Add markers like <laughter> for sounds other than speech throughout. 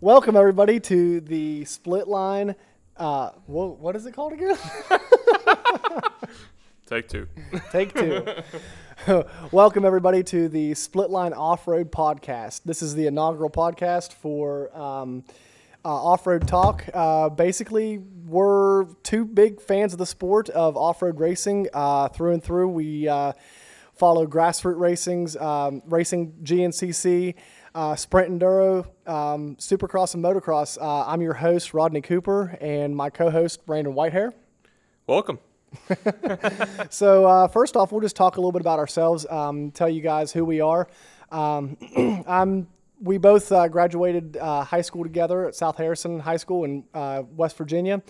Welcome everybody to the Splitline. Uh, whoa, what is it called again? <laughs> Take two. Take two. <laughs> Welcome everybody to the Splitline Off Road Podcast. This is the inaugural podcast for um, uh, off road talk. Uh, basically, we're two big fans of the sport of off road racing uh, through and through. We uh, follow grassroots racing's um, racing GNCC. Uh, sprint enduro, um, supercross, and motocross. Uh, I'm your host, Rodney Cooper, and my co host, Brandon Whitehair. Welcome. <laughs> So uh, first off, we'll just talk a little bit about ourselves. Um, tell you guys who we are. Um, <clears throat> I'm. We both uh, graduated uh, high school together at South Harrison High School in uh, West Virginia.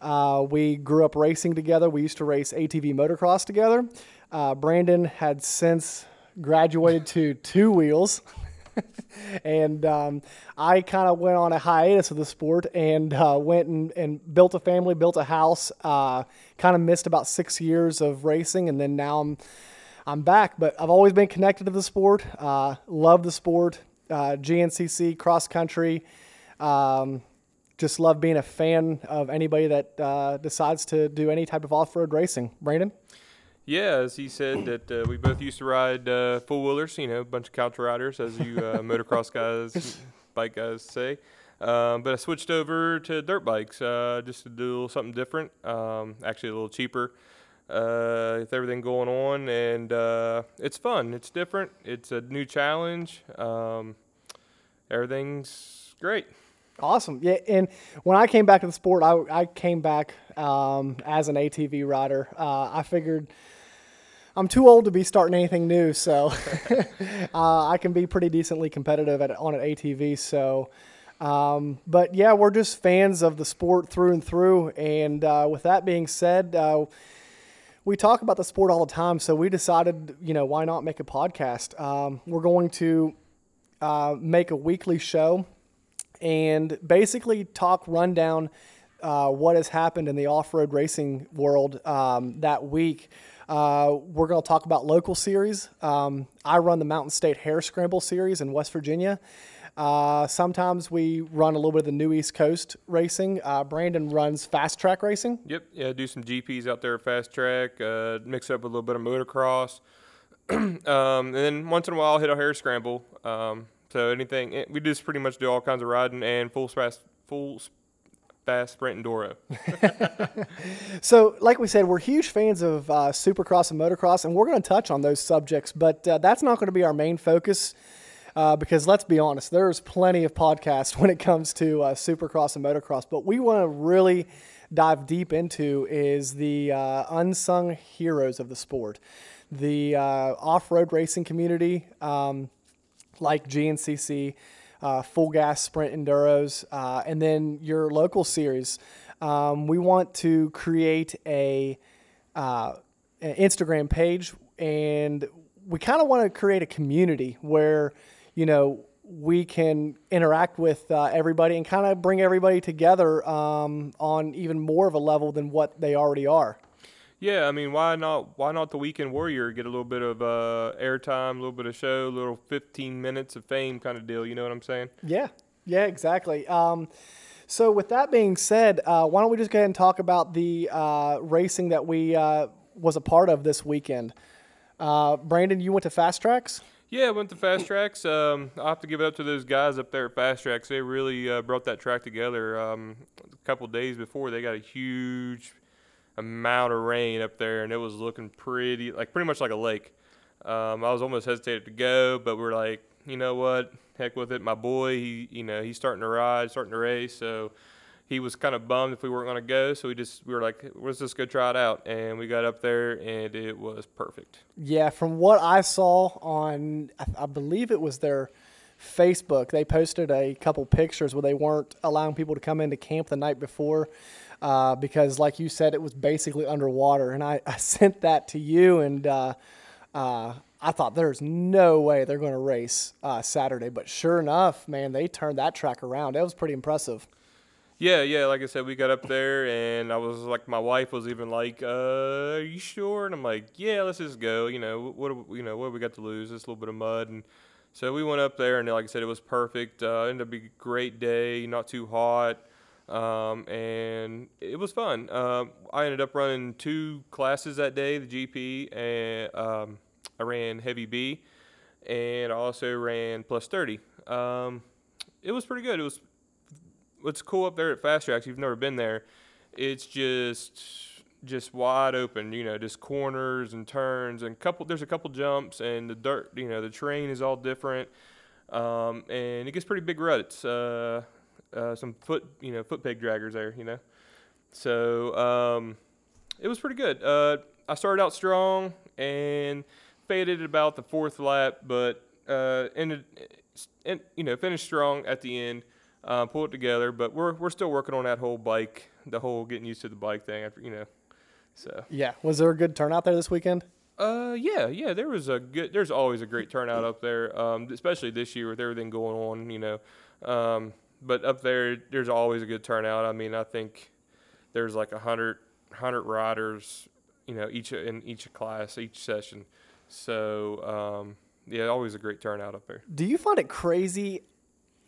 Uh, we grew up racing together. We used to race ATV motocross together. Uh, Brandon had since graduated to two wheels. <laughs> <laughs> and um, I kind of went on a hiatus of the sport and uh, went and, and built a family, built a house. Uh, kind of missed about six years of racing, and then now I'm I'm back. But I've always been connected to the sport. Uh, love the sport. Uh, GNCC cross country. Um, just love being a fan of anybody that uh, decides to do any type of off road racing. Brandon. Yeah, as he said that uh, we both used to ride uh, full wheelers. You know, a bunch of couch riders, as you uh, <laughs> motocross guys, bike guys say. Um, but I switched over to dirt bikes uh, just to do a little something different. Um, actually, a little cheaper uh, with everything going on, and uh, it's fun. It's different. It's a new challenge. Um, everything's great. Awesome. Yeah, and when I came back to the sport, I, I came back um, as an ATV rider. Uh, I figured I'm too old to be starting anything new, so <laughs> uh, I can be pretty decently competitive at, on an ATV. So, um, but yeah, we're just fans of the sport through and through. And uh, with that being said, uh, we talk about the sport all the time, so we decided, you know, why not make a podcast? Um, we're going to uh, make a weekly show and basically talk rundown uh, what has happened in the off-road racing world um, that week. Uh, we're going to talk about local series. Um, I run the Mountain State Hare Scramble series in West Virginia. Uh, sometimes we run a little bit of the New East Coast racing. Uh, Brandon runs FastTraxx racing. Yep, yeah, do some GPs out there, FastTraxx, uh, mix up a little bit of motocross, <clears throat> um, and then once in a while hit a hare scramble. Um, so anything we just pretty much do all kinds of riding and full gas, full gas sprint enduro. <laughs> So, like we said, we're huge fans of uh, Supercross and motocross, and we're going to touch on those subjects, but uh, that's not going to be our main focus. Uh, because let's be honest, there's plenty of podcasts <laughs> when it comes to uh, Supercross and motocross. But we want to really dive deep into is the uh, unsung heroes of the sport, the uh, off-road racing community, um, like GNCC, uh, full gas sprint enduros, uh, and then your local series. Um, we want to create a uh, an Instagram page, and we kind of want to create a community where you know we can interact with uh, everybody and kind of bring everybody together um, on even more of a level than what they already are. Yeah, I mean, why not? Why not the weekend warrior get a little bit of uh, airtime, a little bit of show, a little 15 minutes of fame kind of deal? You know what I'm saying? Yeah, yeah, exactly. Um, so, with that being said, uh, why don't we just go ahead and talk about the uh, racing that we uh, was a part of this weekend? Uh, Brandon, you went to FastTraxx. Yeah, I went to FastTraxx. Um, I have to give it up to those guys up there at FastTraxx. They really uh, brought that track together. Um, a couple days before, they got a huge amount of rain up there, and it was looking pretty, like pretty much like a lake. Um, I was almost hesitated to go, but we're like, you know what? Heck with it. My boy, he, you know, he's starting to ride, starting to race, so he was kind of bummed if we weren't going to go. So we just we were like, let's just go try it out, and we got up there, and it was perfect. Yeah, from what I saw on, I, I believe it was their Facebook, they posted a couple pictures where they weren't allowing people to come into camp the night before uh, because, like you said, it was basically underwater. And I, <laughs> I sent that to you, and uh, uh, I thought there's no way they're going to race uh, Saturday. But sure enough, man, they turned that track around. That was pretty impressive. Yeah, yeah. Like I said, we got up there, and I was like, my wife was even like, uh, "Are you sure?" And I'm like, "Yeah, let's just go." You know, what we- you know, what we got to lose? A little bit of mud, and So we went up there, and like I said, it was perfect. Uh, ended up being a great day, not too hot, um, and it was fun. Um, I ended up running two classes that day, the GP, and um, I ran heavy B, and I also ran plus 30. Um, it was pretty good. It was what's cool up there at FastTraxx. You've never been there. It's just just wide open, you know, just corners and turns and couple. There's a couple jumps and the dirt, you know, the terrain is all different, um, and it gets pretty big ruts. Uh, uh, some foot, you know, foot peg draggers there, you know. So um, it was pretty good. Uh, I started out strong and faded at about the fourth lap, but uh, ended, and you know, finished strong at the end. Uh, pull it together, but we're we're still working on that whole bike, the whole getting used to the bike thing. After you know, so Yeah. Was there a good turnout there this weekend? uh, yeah, yeah, there was a good. There's always a great turnout up there, um, especially this year with everything going on, you know. Um, but up there, there's always a good turnout. I mean, I think there's like a hundred hundred riders, you know, each in each class, each session. So um, yeah, always a great turnout up there. Do you find it crazy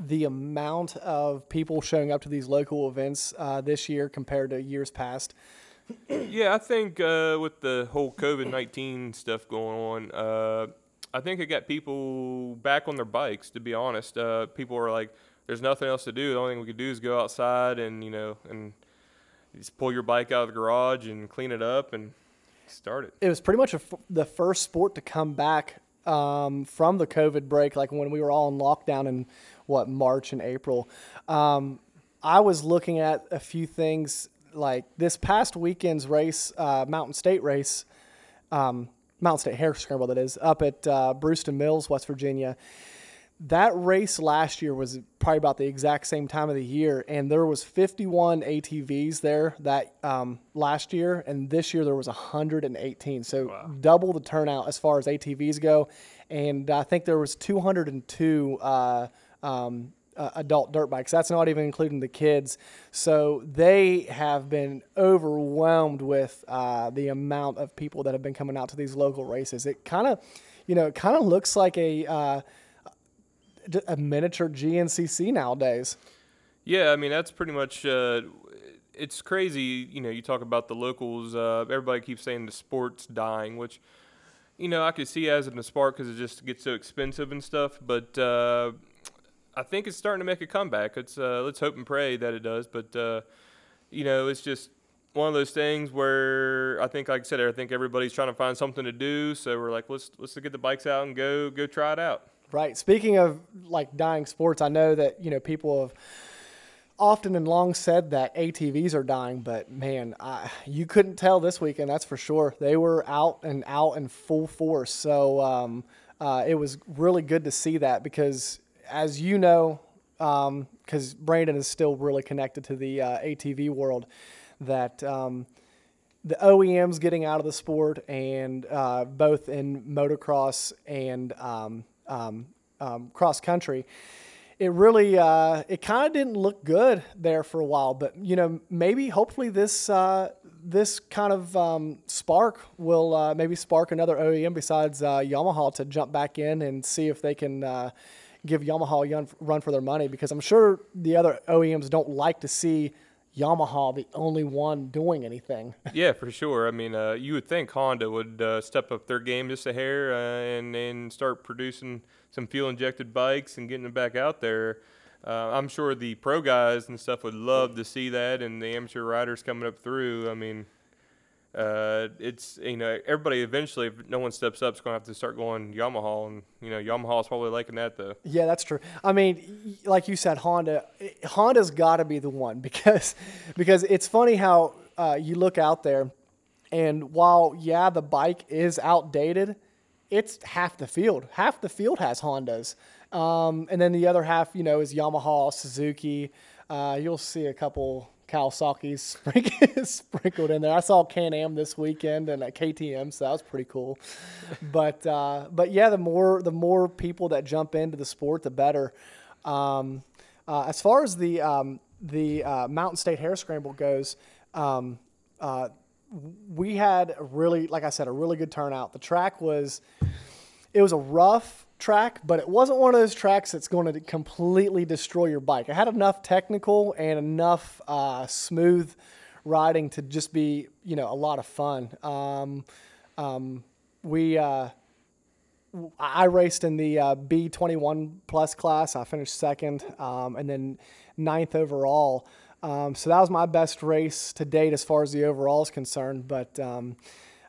the amount of people showing up to these local events uh, this year compared to years past? <coughs> Yeah, I think uh, with the whole COVID nineteen stuff going on, uh, I think it got people back on their bikes. To be honest, uh, people are like, "There's nothing else to do. The only thing we could do is go outside and you know and just pull your bike out of the garage and clean it up and start it." It was pretty much the first sport to come back um, from the COVID break, like when we were all in lockdown in what March and April. Um, I was looking at a few things like this past weekend's race, uh, Mountain State race, um, Mountain State Hare Scramble, that is, up at uh, Bruceton Mills, West Virginia. That race last year was probably about the exact same time of the year, and there was 51 ATVs there that um, last year, and this year there was 118. So double the turnout as far as ATVs go, and I think there was 202 uh, um, uh, adult dirt bikes. That's not even including the kids. So they have been overwhelmed with uh, the amount of people that have been coming out to these local races. It kind of, you know, it kind of looks like a uh, a miniature GNCC nowadays. Yeah, I mean that's pretty much. Uh, it's crazy, you know. You talk about the locals. Uh, everybody keeps saying the sport's dying, which, you know, I could see as the spark because it just gets so expensive and stuff. But uh, I think it's starting to make a comeback. It's uh, let's hope and pray that it does. But uh, you know, it's just one of those things where I think, like I said, I think everybody's trying to find something to do. So we're like, let's let's get the bikes out and go go try it out. Right. Speaking of like dying sports, I know that you know people have often and long said that ATVs are dying, but man, I, you couldn't tell this weekend. That's for sure. They were out and out in full force. So um, uh, it was really good to see that because, as you know, because Brandon is still really connected to the uh, ATV world, that. Um, the OEMs getting out of the sport, and uh, both in motocross and um, um, cross country, it really uh, it kind of didn't look good there for a while. But you know, maybe hopefully this uh, this kind of um, spark will uh, maybe spark another OEM besides uh, Yamaha to jump back in and see if they can. Uh, Give Yamaha a run for their money because I'm sure the other OEMs don't like to see Yamaha the only one doing anything. <laughs> Yeah, for sure. I mean, uh, you would think Honda would uh, step up their game just a hair uh, and and start producing some fuel injected bikes and getting them back out there. Uh, I'm sure the pro guys and stuff would love to see that, and the amateur riders coming up through. I mean, uh, it's you know everybody eventually, if no one steps up, is going to have to start going Yamaha, and you know Yamaha's probably liking that though. Yeah, that's true. I mean, like you said, Honda. Honda's got to be the one <laughs> because because it's funny how uh, you look out there, and while yeah, the bike is outdated, it's half the field. Half the field has Hondas, um, and then the other half, you know, is Yamaha, Suzuki. Uh, you'll see a couple Kawasaki's sprink- <laughs> sprinkled in there. I saw Can Am this weekend and a KTM, so that was pretty cool. But uh, but yeah, the more the more people that jump into the sport, the better. Um, uh, as far as the um, the uh, Mountain State Hare Scramble goes, um, uh, we had a really, like I said, a really good turnout. The track was it was a rough track, but it wasn't one of those tracks that's going to completely destroy your bike. It had enough technical and enough uh, smooth riding to just be, you know, a lot of fun. Um, um, we, uh, I raced in the uh, B21 plus class. I finished second, um, and then ninth overall. Um, so that was my best race to date as far as the overall is concerned. But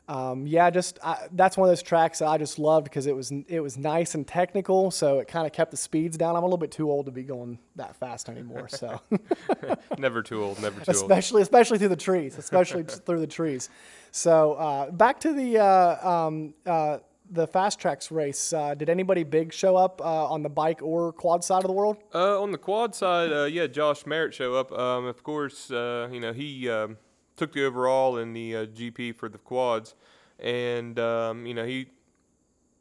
um, yeah, just I, that's one of those tracks that I just loved because it was it was nice and technical, so it kind of kept the speeds down. I'm a little bit too old to be going that fast anymore, so <laughs> never too old, never too especially old. especially through the trees, especially <laughs> through the trees. So uh, back to the uh, um, uh, the FastTraxx race. Uh, did anybody big show up uh, on the bike or quad side of the world? Uh, on the quad side, yeah, Josh Merritt show up. Um, of course, you know he. Um, took the overall in the uh, GP for the quads, and um, you know he,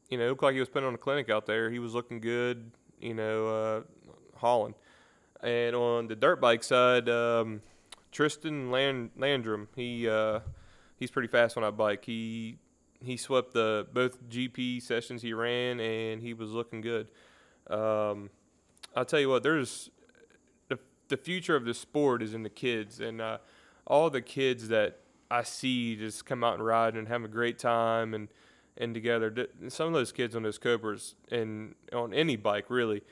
you know, looked like he was putting on a clinic out there. He was looking good, you know, uh, hauling. And on the dirt bike side, um, Tristan Land- Landrum, he uh, he's pretty fast on that bike. He he swept the both GP sessions he ran, and he was looking good. Um, I'll tell you what, there's the the future of the sport is in the kids, and uh, all the kids that I see just come out and ride and have a great time and and together. Some of those kids on those Cobras and on any bike really,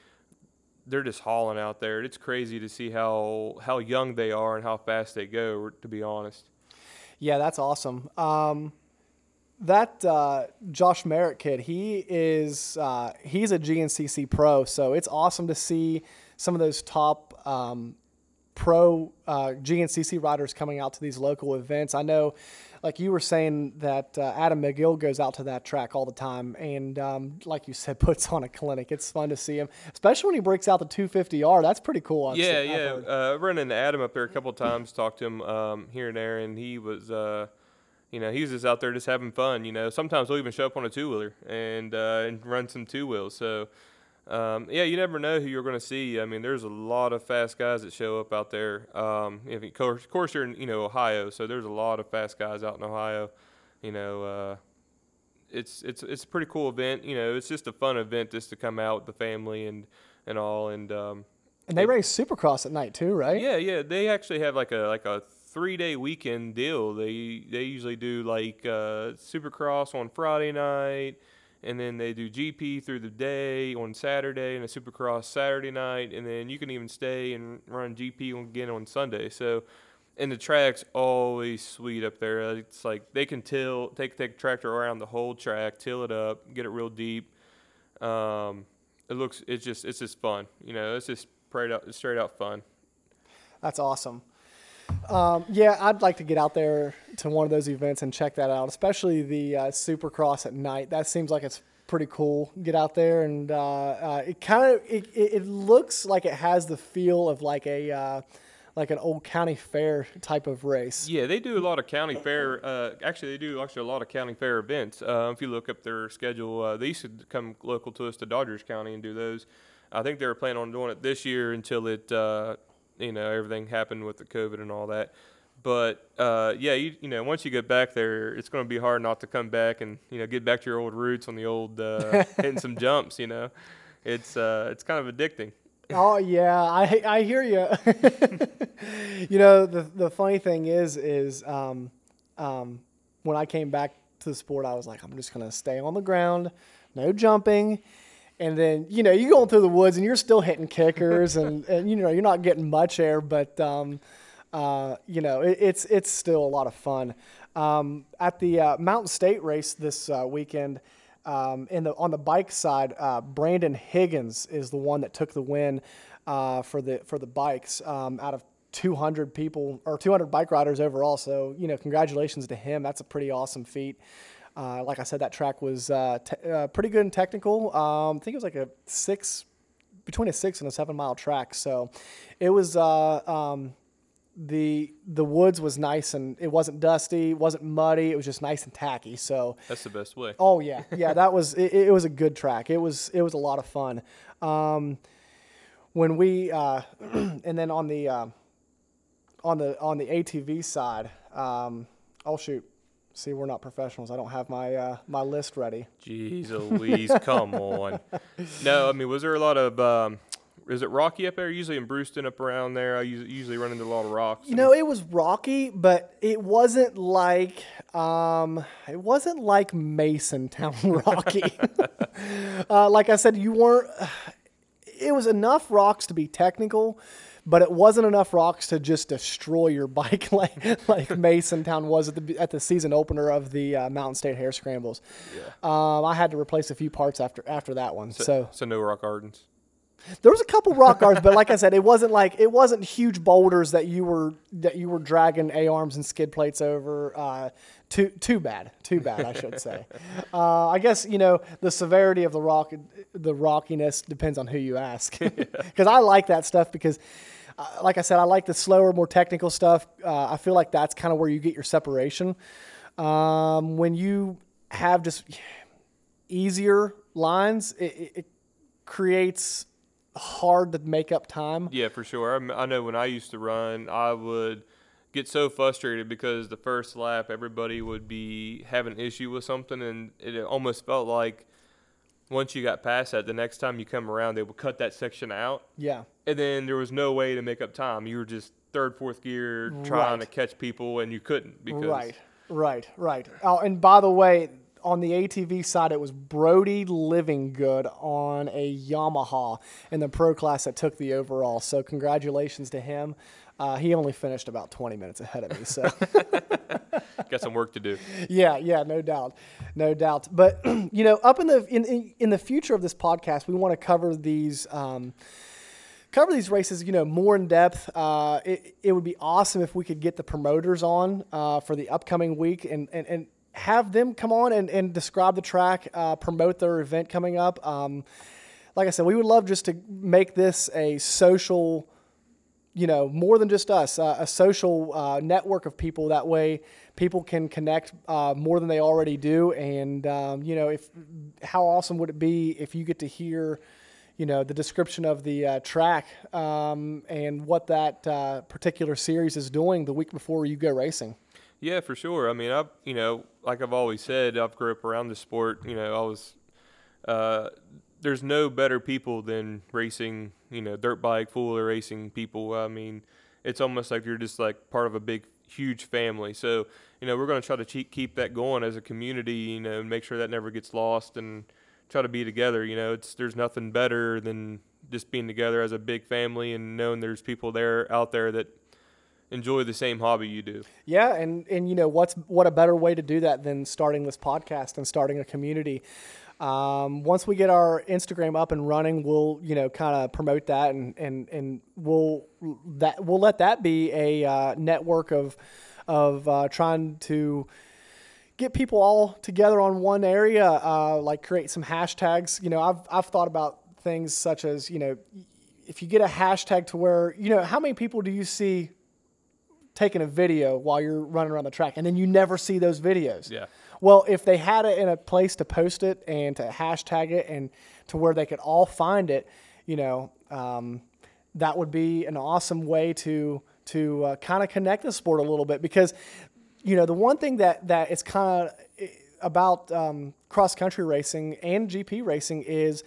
they're just hauling out there. It's crazy to see how how young they are and how fast they go. To be honest. Yeah, that's awesome. Um, that uh, Josh Merritt kid, he is uh, he's a GNCC pro, so it's awesome to see some of those top um, pro uh, GNCC riders coming out to these local events. I know, like you were saying, that uh, Adam McGill goes out to that track all the time, and um, like you said, <laughs> puts on a clinic. It's fun to see him, especially when he breaks out the 250R. That's pretty cool. I've yeah, seen, yeah. Uh, run into Adam up there a couple times, talked to him um, here and there, and he was. Uh, you know, he was just out there just having fun. You know, sometimes we'll even show up on a two wheeler and uh, and run some two wheels. So um, yeah, you never know who you're going to see. I mean, there's a lot of fast guys that show up out there. Um, if, of course, of course, you're in you know Ohio, so there's a lot of fast guys out in Ohio. You know, uh, it's it's it's a pretty cool event. You know, it's just a fun event just to come out with the family and and all. And um, and they it, race Supercross at night too, right? Yeah, yeah. They actually have like a like a three day weekend deal. They they usually do like uh, Supercross on Friday night and then they do GP through the day on Saturday and a Supercross Saturday night, and then you can even stay and run GP again on Sunday. So, and the track's always sweet up there. It's like they can till take take tractor around the whole track, till it up, get it real deep. Um, it looks it's just it's just fun, you know. It's just straight out straight out fun. That's awesome. Um, yeah, I'd like to get out there to one of those events and check that out, especially the uh, Supercross at night. That seems like it's pretty cool. Get out there and uh, uh, it kind of it, it, looks like it has the feel of like a uh, like an old county fair type of race. Yeah, they do a lot of county fair. Uh, actually, they do actually a lot of county fair events. Uh, if you look up their schedule, they used to come local to us to Doddridge County and do those. I think they were planning on doing it this year until it you know everything happened with the COVID and all that. But uh, yeah, you you know once you get back there, it's going to be hard not to come back and you know get back to your old roots on the old uh, <laughs> hitting some jumps. You know, it's uh, it's kind of addicting. Oh yeah, I I hear you. <laughs> you know the the funny thing is is um, um, when I came back to the sport, I was like, I'm just gonna stay on the ground, no jumping, and then you know you're going through the woods and you're still hitting kickers <laughs> and, and you know you're not getting much air but um, uh, you know it, it's it's still a lot of fun. Um, at the uh, mountain state race this uh, weekend um, in the on the bike side uh, brandon higgins is the one that took the win uh, for the for the bikes um, out of 200 people or 200 bike riders overall. So you know congratulations to him. That's a pretty awesome feat uh, like I said, that track was uh, te- uh, pretty good and technical. Um, I think it was like a six, between a six and a seven mile track. So it was uh, um, the the woods was nice and it wasn't dusty, wasn't muddy. It was just nice and tacky. So that's the best way. Oh yeah, yeah. That was it, it was a good track. It was it was a lot of fun. Um, when we uh, <clears throat> and then on the uh, on the on the ATV side, um, oh shoot See, we're not professionals. I don't have my uh, my list ready. Jeez Louise, come <laughs> on. No, I mean, was there a lot of, um, is it rocky up there? Usually in Bruceton up around there, I usually, usually run into a lot of rocks. You know, it was rocky, but it wasn't like um, it wasn't like Masontown <laughs> rocky. <laughs> uh, like I said, you weren't. It was enough rocks to be technical, but it wasn't enough rocks to just destroy your bike <laughs> like like Masontown was at the at the season opener of the uh, Mountain State Hare Scrambles. Yeah. Um, I had to replace a few parts after after that one. So, so no rock gardens. there was a couple rock guards, but like I said, it wasn't like it wasn't huge boulders that you were that you were dragging a arms and skid plates over. Uh, too too bad, too bad, I should say. <laughs> Uh, I guess you know the severity of the rock, the rockiness depends on who you ask. <laughs> Because I like that stuff because. Uh, like I said, I like the slower, more technical stuff. Uh, I feel like that's kind of where you get your separation. Um, when you have just easier lines, it, it, creates hard to make up time. Yeah, for sure. I know when I used to run, I would get so frustrated because the first lap everybody would be having an issue with something, and it almost felt like once you got past that, the next time you come around, they would cut that section out, Yeah. and then there was no way to make up time. You were just third, fourth gear trying Right. to catch people, and you couldn't because Right, right, right. Oh, and by the way, on the ATV side, it was Brody Living Good on a Yamaha in the pro class that took the overall. So congratulations to him. Uh, he only finished about 20 minutes ahead of me. So <laughs> got some work to do. yeah, yeah, no doubt, no doubt. But <clears throat> you know, up in the in in, in the future of this podcast, we want to cover these. Um, cover these races, you know, more in depth. Uh, it, it would be awesome if we could get the promoters on uh, for the upcoming week and, and, and have them come on and, and describe the track, uh, promote their event coming up. Um, like I said, we would love just to make this a social, you know, more than just us, uh, a social uh, network of people. That way, people can connect uh, more than they already do. And um, you know, if how awesome would it be if you get to hear, you know, the description of the uh, track um, and what that uh, particular series is doing the week before you go racing. Yeah, for sure. I mean, I've you know, like I've always said, I've grew up around the sport. You know, I was uh, there's no better people than racing. You know, dirt bike full racing people. I mean, it's almost like you're just like part of a big, huge family. So you know, we're going to try to keep keep that going as a community. You know, and make sure that never gets lost and try to be together. You know, it's there's nothing better than just being together as a big family and knowing there's people there out there that enjoy the same hobby you do. Yeah, and and you know what's what a better way to do that than starting this podcast and starting a community. Um, once we get our Instagram up and running, we'll you know kind of promote that and and and we'll that we'll let that be a uh, network of of uh, trying to get people all together on one area, uh, like create some hashtags. You know, I've I've thought about things such as you know if you get a hashtag to where you know how many people do you see taking a video while you're running around the track and then you never see those videos. Yeah. Well, if they had it in a place to post it and to hashtag it and to where they could all find it, you know, um, that would be an awesome way to to uh, kind of connect the sport a little bit because, you know, the one thing that that is kind of about um, cross country racing and GP racing is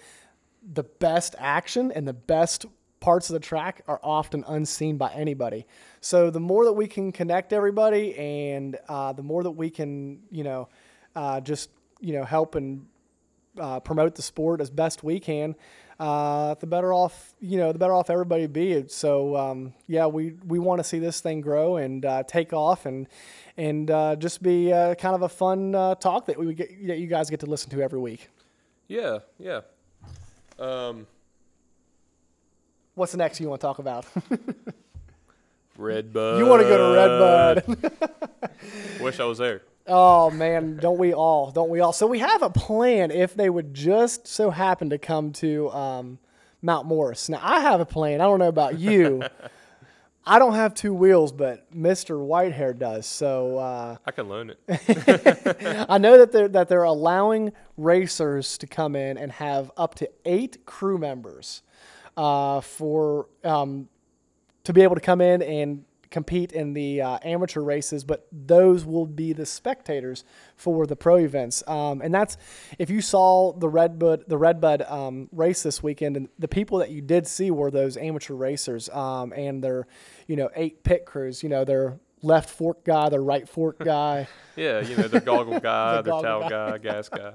the best action and the best parts of the track are often unseen by anybody. So the more that we can connect everybody, and uh, the more that we can, you know, uh, just you know help and uh, promote the sport as best we can, uh, the better off you know the better off everybody be. So um, yeah, we we want to see this thing grow and uh, take off and and uh, just be uh, kind of a fun uh, talk that we get that you guys get to listen to every week. Yeah, yeah. Um, What's the next you want to talk about? Red Bud. <laughs> you want to go to Redbud? <laughs> Wish I was there. Oh man, don't we all? Don't we all? So we have a plan if they would just so happen to come to um, Mount Morris. Now I have a plan. I don't know about you. <laughs> I don't have two wheels, but Mister Whitehair does. So uh, I can loan it. <laughs> I know that they're that they're allowing racers to come in and have up to eight crew members uh, for um, to be able to come in and compete in the uh, amateur races, but those will be the spectators for the pro events. Um, and that's if you saw the Redbud the Redbud um, race this weekend, and the people that you did see were those amateur racers um, and their you know eight pit crews. You know their left fork guy, the right fork <laughs> guy. Yeah, you know, the goggle <laughs> guy, The towel guy. guy, gas guy,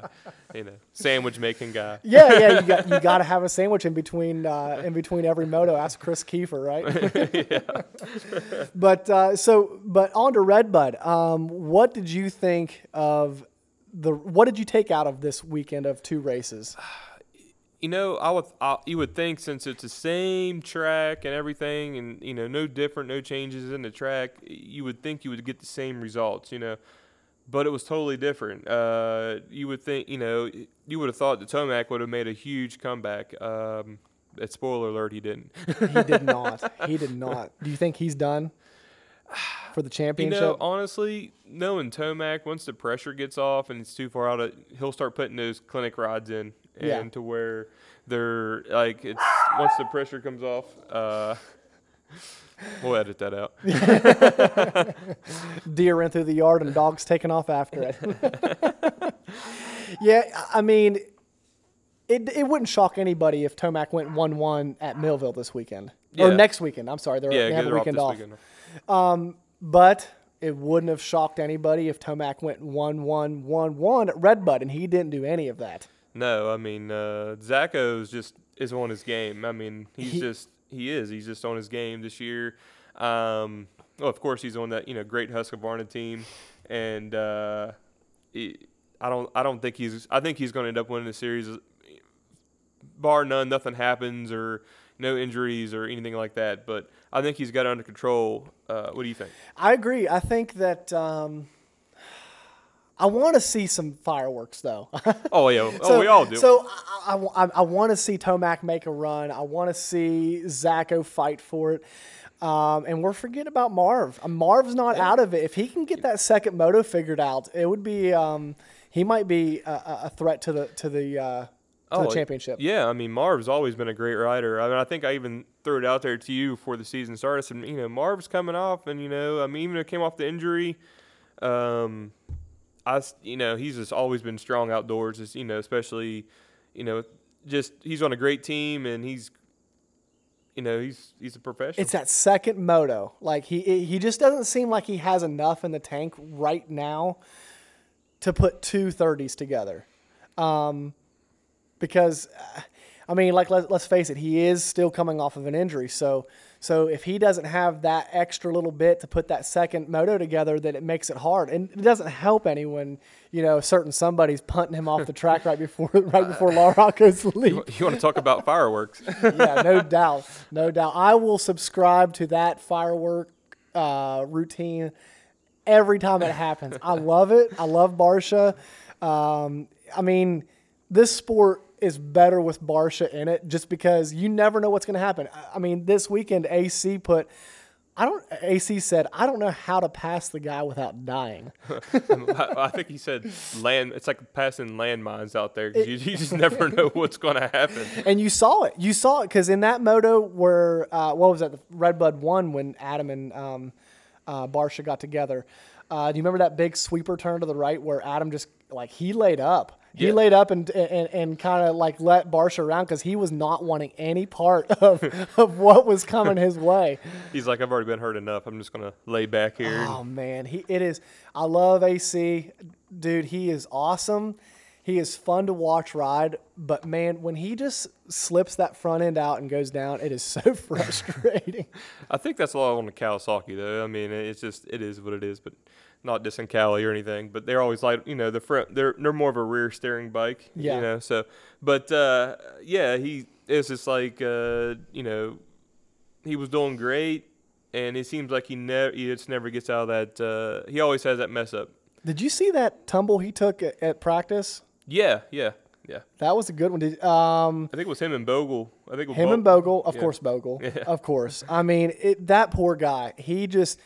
you know, sandwich making guy. <laughs> Yeah, yeah, you got you got to have a sandwich in between uh, in between every moto. Ask Chris Kiefer, right? But uh, so, but on to Redbud. Um, what did you think of the? What did you take out of this weekend of two races? <sighs> You know, I would I, you would think since it's the same track and everything, and you know, no different, no changes in the track, you would think you would get the same results. You know, but it was totally different. Uh, you would think, you know, you would have thought the Tomac would have made a huge comeback. Um, at spoiler alert, he didn't. He did <laughs> not. He did not. Do you think he's done for the <sighs> You championship? know, honestly, knowing Tomac, once the pressure gets off and it's too far out, of, he'll start putting those clinic rods in, and Yeah. to where they're like it's once the pressure comes off. Uh, <laughs> we'll edit that out. <laughs> deer ran through the yard and dogs taking off after it. <laughs> yeah, I mean, it, it wouldn't shock anybody if Tomac went 1 1 at Millville this weekend. Or next weekend. I'm sorry. They're, yeah, they have a off weekend off. weekend. But it wouldn't have shocked anybody if Tomac went 1 1 1 1 at Redbud, and he didn't do any of that. No, I mean uh, Zacho's just is on his game. I mean, he's He- just he is. He's just on his game this year. Um, well, of course, he's on that you know great Husqvarna team, and uh, he, I don't I don't think he's I think he's going to end up winning the series, bar none. Nothing happens or no injuries or anything like that. But I think he's got it under control. Uh, what do you think? I agree. I think that. Um, I want to see some fireworks, though. <laughs> Oh yeah, oh we all do. So I, I, I, want to see Tomac make a run. I want to see Zacho fight for it. Um, and we're forgetting about Marv. Uh, Marv's not out of it. If he can get that second moto figured out, it would be. Um, he might be a, a- threat to the to the uh, to the Oh, championship. Yeah, I mean Marv's always been a great rider. I mean, I think I even threw it out there to you before the season started. Said, you know, Marv's coming off, and you know, I mean, even though he came off the injury, um, I, you know, he's just always been strong outdoors. Just, you know, especially, you know, just he's on a great team, and he's, you know, he's he's a professional. It's that second moto. Like he he just doesn't seem like he has enough in the tank right now to put two 30s together. Um, because uh, I mean, like let, let's face it, he is still coming off of an injury. So so if he doesn't have that extra little bit to put that second moto together, then it makes it hard, and it doesn't help anyone. You know, certain somebody's punting him off the track right before <laughs> right before La Rocco's leap <laughs> you want to talk about <laughs> fireworks? yeah, no doubt, no doubt. I will subscribe to that firework uh, routine every time it happens. I love it. I love Barcia. Um, I mean, this sport is better with Barcia in it, just because you never know what's going to happen. I- mean, this weekend AC put. I don't. AC said, "I don't know how to pass the guy without dying." <laughs> I, think he said land. It's like passing landmines out there 'cause you, you just never know <laughs> what's going to happen. and you saw it. You saw it because in that moto where uh, what was that? The Redbud won when Adam and um, uh, Barcia got together. Uh, do you remember that big sweeper turn to the right where Adam just like he laid up? He Yeah. laid up and and, and kind of like let Barcia around because he was not wanting any part <laughs> of of what was coming his way. <laughs> He's like, I've already been hurt enough. I'm just gonna lay back here. Oh man, he it is. I love AC, dude. He is awesome. He is fun to watch ride, but man, when he just slips that front end out and goes down, it is so <laughs> frustrating. I think that's a lot on the Kawasaki though. I mean, it's just it is what it is, but not dissing Cali or anything. But they're always like, you know, the front they're they're more of a rear steering bike. Yeah. You know, so but uh, yeah, he it's just like uh, you know, he was doing great, and it seems like he never he just never gets out of that. Uh, he always has that mess up. Did you see that tumble he took at, at practice? Yeah, yeah, yeah. That was a good one. Did, um, I think it was him and Bogle. I think it was him and Bogle, of yeah. course, Bogle, <laughs> Yeah. of course. I mean, it, that poor guy. He just.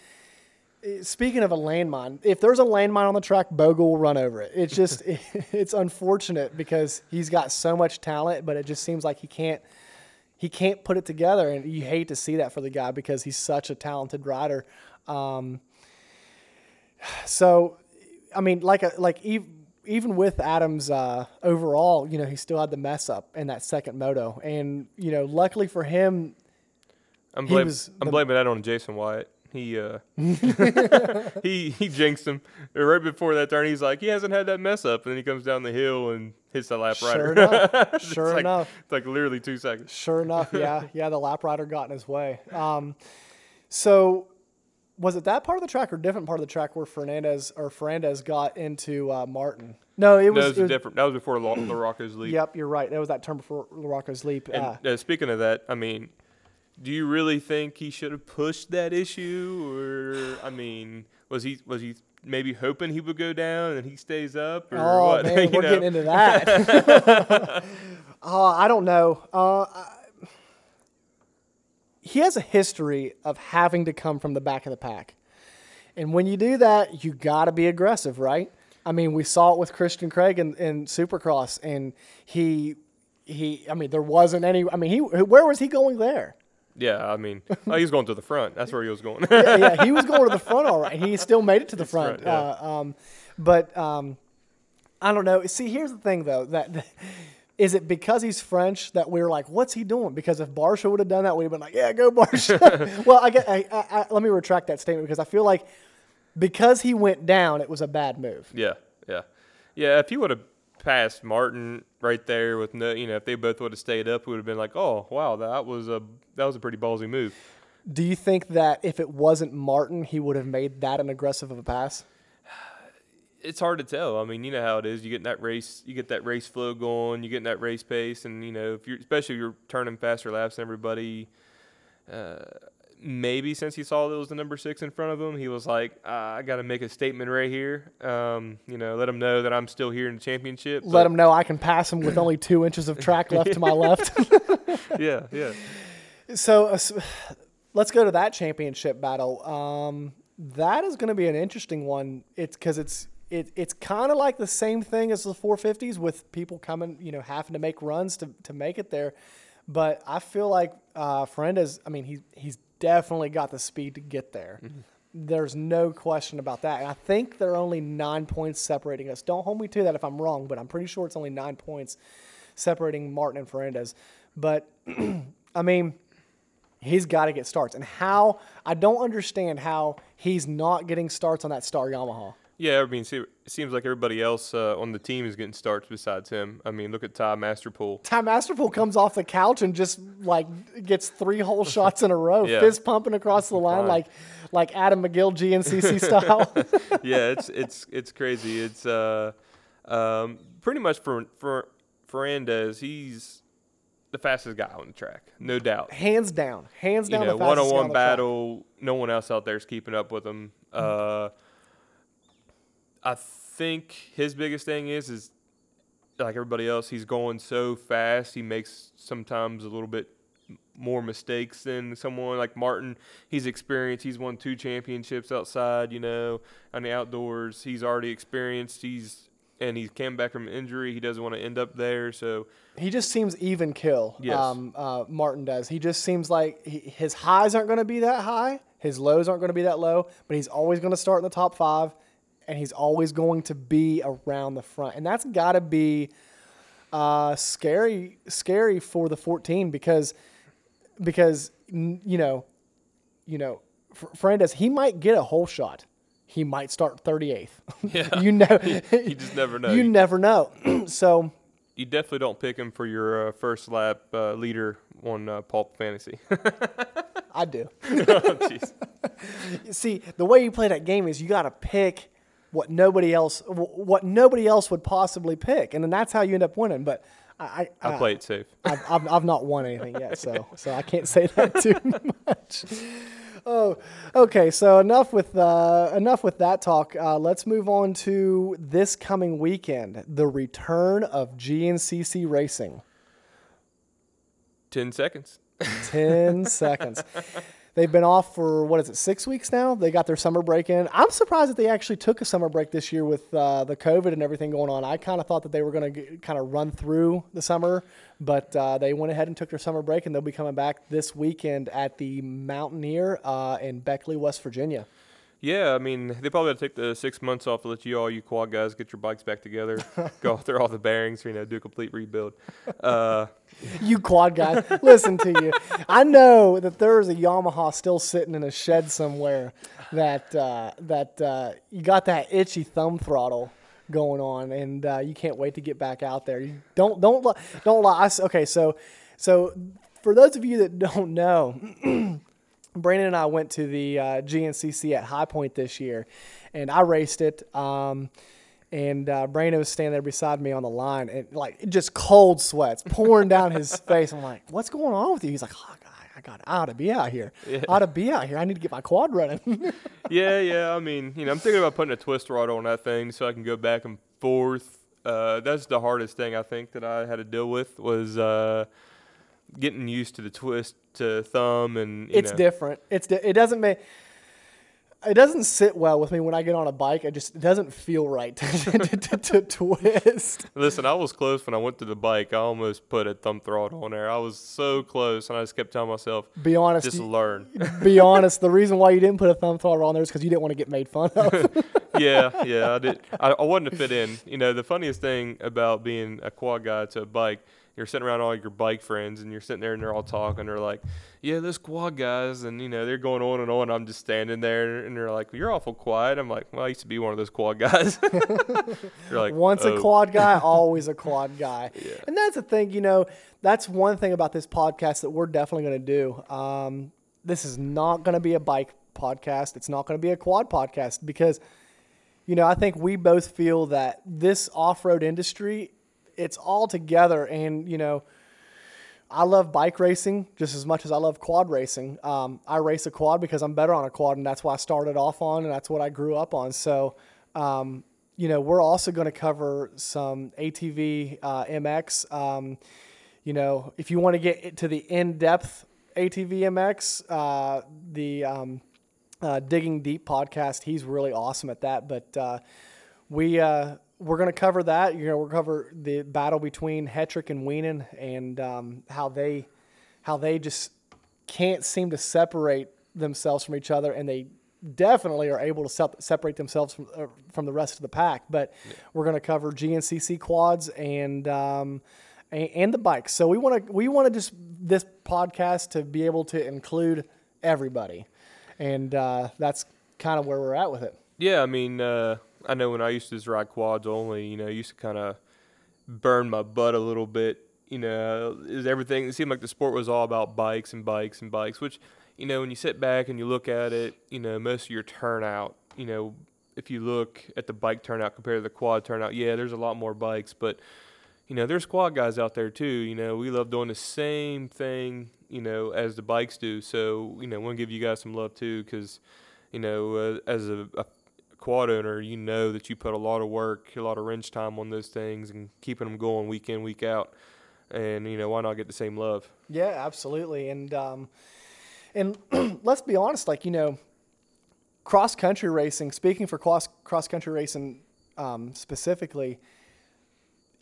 Speaking of a landmine, if there's a landmine on the track, Bogle will run over it. It's just, <laughs> it's unfortunate because he's got so much talent, but it just seems like he can't, he can't put it together, and you hate to see that for the guy because he's such a talented rider. Um, so, I mean, like a, like even even with Adams uh, overall, you know, he still had the mess up in that second moto, and you know, luckily for him, I'm was I'm the- blaming that on Jason Weigandt. He uh <laughs> he he jinxed him right before that turn. He's like he hasn't had that mess up, and then he comes down the hill and hits the lap rider. sure enough, <laughs> It's sure like- enough, It's like literally two seconds. Sure enough, yeah, <laughs> yeah. The lap rider got in his way. Um, so, was it that part of the track or different part of the track where Ferrandis or Ferrandis got into uh, Martin? No, it No, was. it was, it was- different. That was before La- LaRocco's leap. Yep, you're right. That was that turn before LaRocco's leap. And Uh, uh, speaking of that, I mean, do you really think he should have pushed that issue, or I mean, was he was he maybe hoping he would go down and he stays up, or oh what? <laughs> man, we're know? getting into that. oh, <laughs> I don't know. Uh, I- he has a history of having to come from the back of the pack, and when you do that, you got to be aggressive, right? I mean, we saw it with Christian Craig in, in Supercross, and he he. I mean, there wasn't any. I mean, he where was he going there? Yeah, I mean, oh, he was going to the front. That's where he was going. yeah, yeah, he was going to the <laughs> front all right. He still made it to the front. front, yeah. uh, um, but um, I don't know. See, here's the thing though. That is it because he's French that we are like, what's he doing? Because if Barcia would have done that, we'd have been like, yeah, go Barcia. <laughs> well, I get. I, I, I, let me retract that statement because I feel like because he went down, it was a bad move. yeah, yeah, yeah. If he would have passed Martin right there with no, you know, if they both would have stayed up, we would have been like, oh wow, that was a that was a pretty ballsy move. Do you think that if it wasn't Martin, he would have made that an aggressive of a pass? it's hard to tell. I mean, you know how it is. You get in that race, you get that race flow going, you get in that race pace, and you know, if you're especially if you're turning faster laps than everybody. Uh, maybe since he saw that it was the number six in front of him, he was like, ah, "I got to make a statement right here. Um, you know, let him know that I'm still here in the championship." Let But- him know I can pass him with only two inches of track left to my <laughs> left. <laughs> yeah, yeah. So uh, let's go to that championship battle. Um, that is going to be an interesting one. It's because it's it, it's kind of like the same thing as the 450s with people coming, you know, having to make runs to, to make it there. But I feel like uh, Ferrandis. I mean, he he's definitely got the speed to get there. Mm-hmm. There's no question about that. And I think there are only nine points separating us. Don't hold me to that if I'm wrong, but I'm pretty sure it's only nine points separating Martin and Ferrandis. But <clears throat> I mean, he's got to get starts. And how I don't understand how he's not getting starts on that Star Yamaha. Yeah, I mean, it seems like everybody else uh, on the team is getting starts besides him. I mean, look at Ty Masterpool. Ty Masterpool comes off the couch and just like gets three whole <laughs> shots in a row, Yeah. fist pumping across the <laughs> line like like Adam McGill GNCC <laughs> style. yeah, it's it's it's crazy. It's uh, um, pretty much for for Ferrandis, he's the fastest guy on the track, no doubt. hands down, hands You down. know, the fastest guy one-on-one on track. battle, no one else out there is keeping up with him. Uh, I think his biggest thing is is like everybody else, he's going so fast. He makes sometimes a little bit more mistakes than someone like Martin. He's experienced. He's won two championships outside. You know, on the outdoors. He's already experienced. He's and he came back from injury. He doesn't want to end up there. So He just seems even kill. Yes. Um, uh, Martin does. He just seems like he, his highs aren't going to be that high. His lows aren't going to be that low. But he's always going to start in the top five, and he's always going to be around the front. And that's got to be uh, scary, scary for the 14 because because you know, you know, Ferrandis he might get a whole shot. He might start 38th. <laughs> Yeah. you know, <laughs> you just never know. you never know. <clears throat> so. you definitely don't pick him for your uh, first lap uh, leader on uh, Pulp Fantasy. <laughs> I do. oh. See, the way you play that game is you got to pick what nobody else what nobody else would possibly pick, and then that's how you end up winning. But I, I, I play it safe. <laughs> I've, I've, I've not won anything yet, so <laughs> so I can't say that too <laughs> much. Oh, okay. So enough with uh, enough with that talk. Uh, let's move on to this coming weekend, the return of GNCC Racing. Ten seconds. 10 seconds. They've been off for what is it six weeks now? They got their summer break in. I'm surprised that they actually took a summer break this year with uh, the COVID and everything going on. I kind of thought that they were going to kind of run through the summer, but uh, they went ahead and took their summer break, and they'll be coming back this weekend at the Mountaineer uh, in Beckley, West Virginia. Yeah, I mean, they probably had to take the six months off to let you all you quad guys get your bikes back together, <laughs> go through all the bearings, you know, do a complete rebuild. Uh, <laughs> You quad guys, listen to you. I know that there is a Yamaha still sitting in a shed somewhere that uh, that uh, you got that itchy thumb throttle going on, and uh, you can't wait to get back out there. You don't don't li- don't lie. Okay, so so for those of you that don't know. <clears throat> Brandon and I went to the uh, GNCC at High Point this year, and I raced it. Um, and uh, Brandon was standing there beside me on the line, and like just cold sweats pouring down his <laughs> face. I'm like, "What's going on with you?" He's like, oh, God, "I got, I ought to be out here. I ought to be out here. I need to get my quad running." <laughs> yeah, yeah. I mean, you know, I'm thinking about putting a twist rod on that thing so I can go back and forth. Uh, that's the hardest thing I think that I had to deal with was uh, getting used to the twist to thumb and you it's know. different. It's di- it doesn't make. It doesn't sit well with me when I get on a bike. It just it doesn't feel right to, <laughs> to, to, to twist. Listen, I was close when I went to the bike. I almost put a thumb throttle on there. I was so close, and I just kept telling myself, Be honest. just you- learn. be honest. The reason why you didn't put a thumb throttle on there is because you didn't want to get made fun of. <laughs> yeah, yeah, I did. I, I wanted to fit in. You know, the funniest thing about being a quad guy to a bike, you're sitting around all your bike friends, and you're sitting there, and they're all talking. They're like, "Yeah, those quad guys," and you know, they're going on and on. I'm just standing there, and they're like, "You're awful quiet." I'm like, "Well, I used to be one of those quad guys." <laughs> you're like, Once a "Oh." quad guy, <laughs> always a quad guy. Yeah. And that's the thing, you know, that's one thing about this podcast that we're definitely going to do. Um, this is not going to be a bike podcast. It's not going to be a quad podcast because, you know, I think we both feel that this off road industry, it's all together. And, you know, I love bike racing just as much as I love quad racing. Um, I race a quad because I'm better on a quad, and that's what I started off on, and that's what I grew up on. So, um, you know, we're also going to cover some ATV uh, MX. Um, you know, if you want to get to the in-depth ATV MX, uh, the um, uh, Digging Deep podcast, he's really awesome at that. But uh, we uh, we're going to cover that. You know, we'll cover the battle between Hetrick and Wienen and um, how they how they just can't seem to separate themselves from each other, and they definitely are able to sep- separate themselves from uh, from the rest of the pack. But we're going to cover GNCC quads and. Um, and, and the bikes. So we want to we want to just this podcast to be able to include everybody, and uh, that's kind of where we're at with it. Yeah, I mean, uh, I know when I used to just ride quads only, you know, I used to kind of burn my butt a little bit. You know, is everything? It seemed like the sport was all about bikes and bikes and bikes. Which, you know, when you sit back and you look at it, you know, most of your turnout, you know, if you look at the bike turnout compared to the quad turnout, yeah, there's a lot more bikes, but you know, there's quad guys out there too. You know, we love doing the same thing, you know, as the bikes do. So, you know, want to give you guys some love too, because, you know, uh, as a, a quad owner, you know that you put a lot of work, a lot of wrench time on those things, and keeping them going week in, week out. And you know, why not get the same love? Yeah, absolutely. And um, and <clears throat> let's be honest, like you know, cross country racing. Speaking for cross cross country racing um, specifically,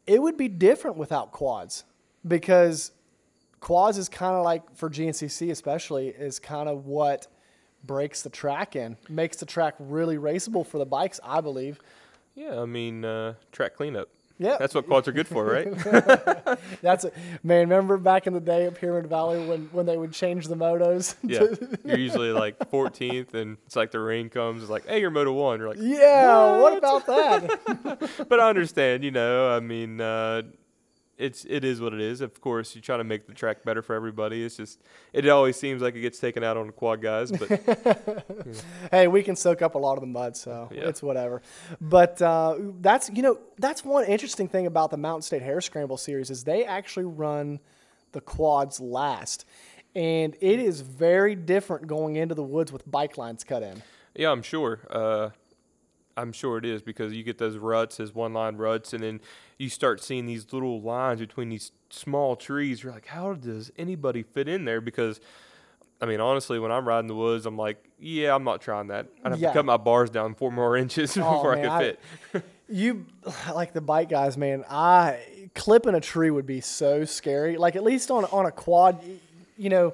it would be different without quads because quads is kind of like for GNCC especially is kind of what breaks the track in, makes the track really raceable for the bikes. I believe. Yeah, I mean, uh, track cleanup. Yeah, That's what quads are good for, right? <laughs> That's it, man. Remember back in the day at Pyramid Valley when, when they would change the motos? <laughs> yeah, you're usually like 14th, and it's like the rain comes. It's like, hey, you're Moto One. You're like, yeah. What about that? <laughs> but I understand, you know. I mean, uh, it's it is what it is. Of course, you try to make the track better for everybody. It's just it always seems like it gets taken out on the quad guys, but <laughs> hey, we can soak up a lot of the mud, so Yeah. it's whatever. But uh, that's you know that's one interesting thing about the Mountain State Hare Scramble series is they actually run the quads last, and it is very different going into the woods with bike lines cut in. yeah, I'm sure. Uh, I'm sure it is because you get those ruts those one line ruts, and then you start seeing these little lines between these small trees. You're like, how does anybody fit in there? Because I mean, honestly, when I'm riding the woods, I'm like, yeah, I'm not trying that. I'd have Yeah. to cut my bars down four more <laughs> inches Oh, before man, I I- could fit. <laughs> You <sighs> like the bike guys, man. I clipping a tree would be so scary. Like at least on on a quad, you know,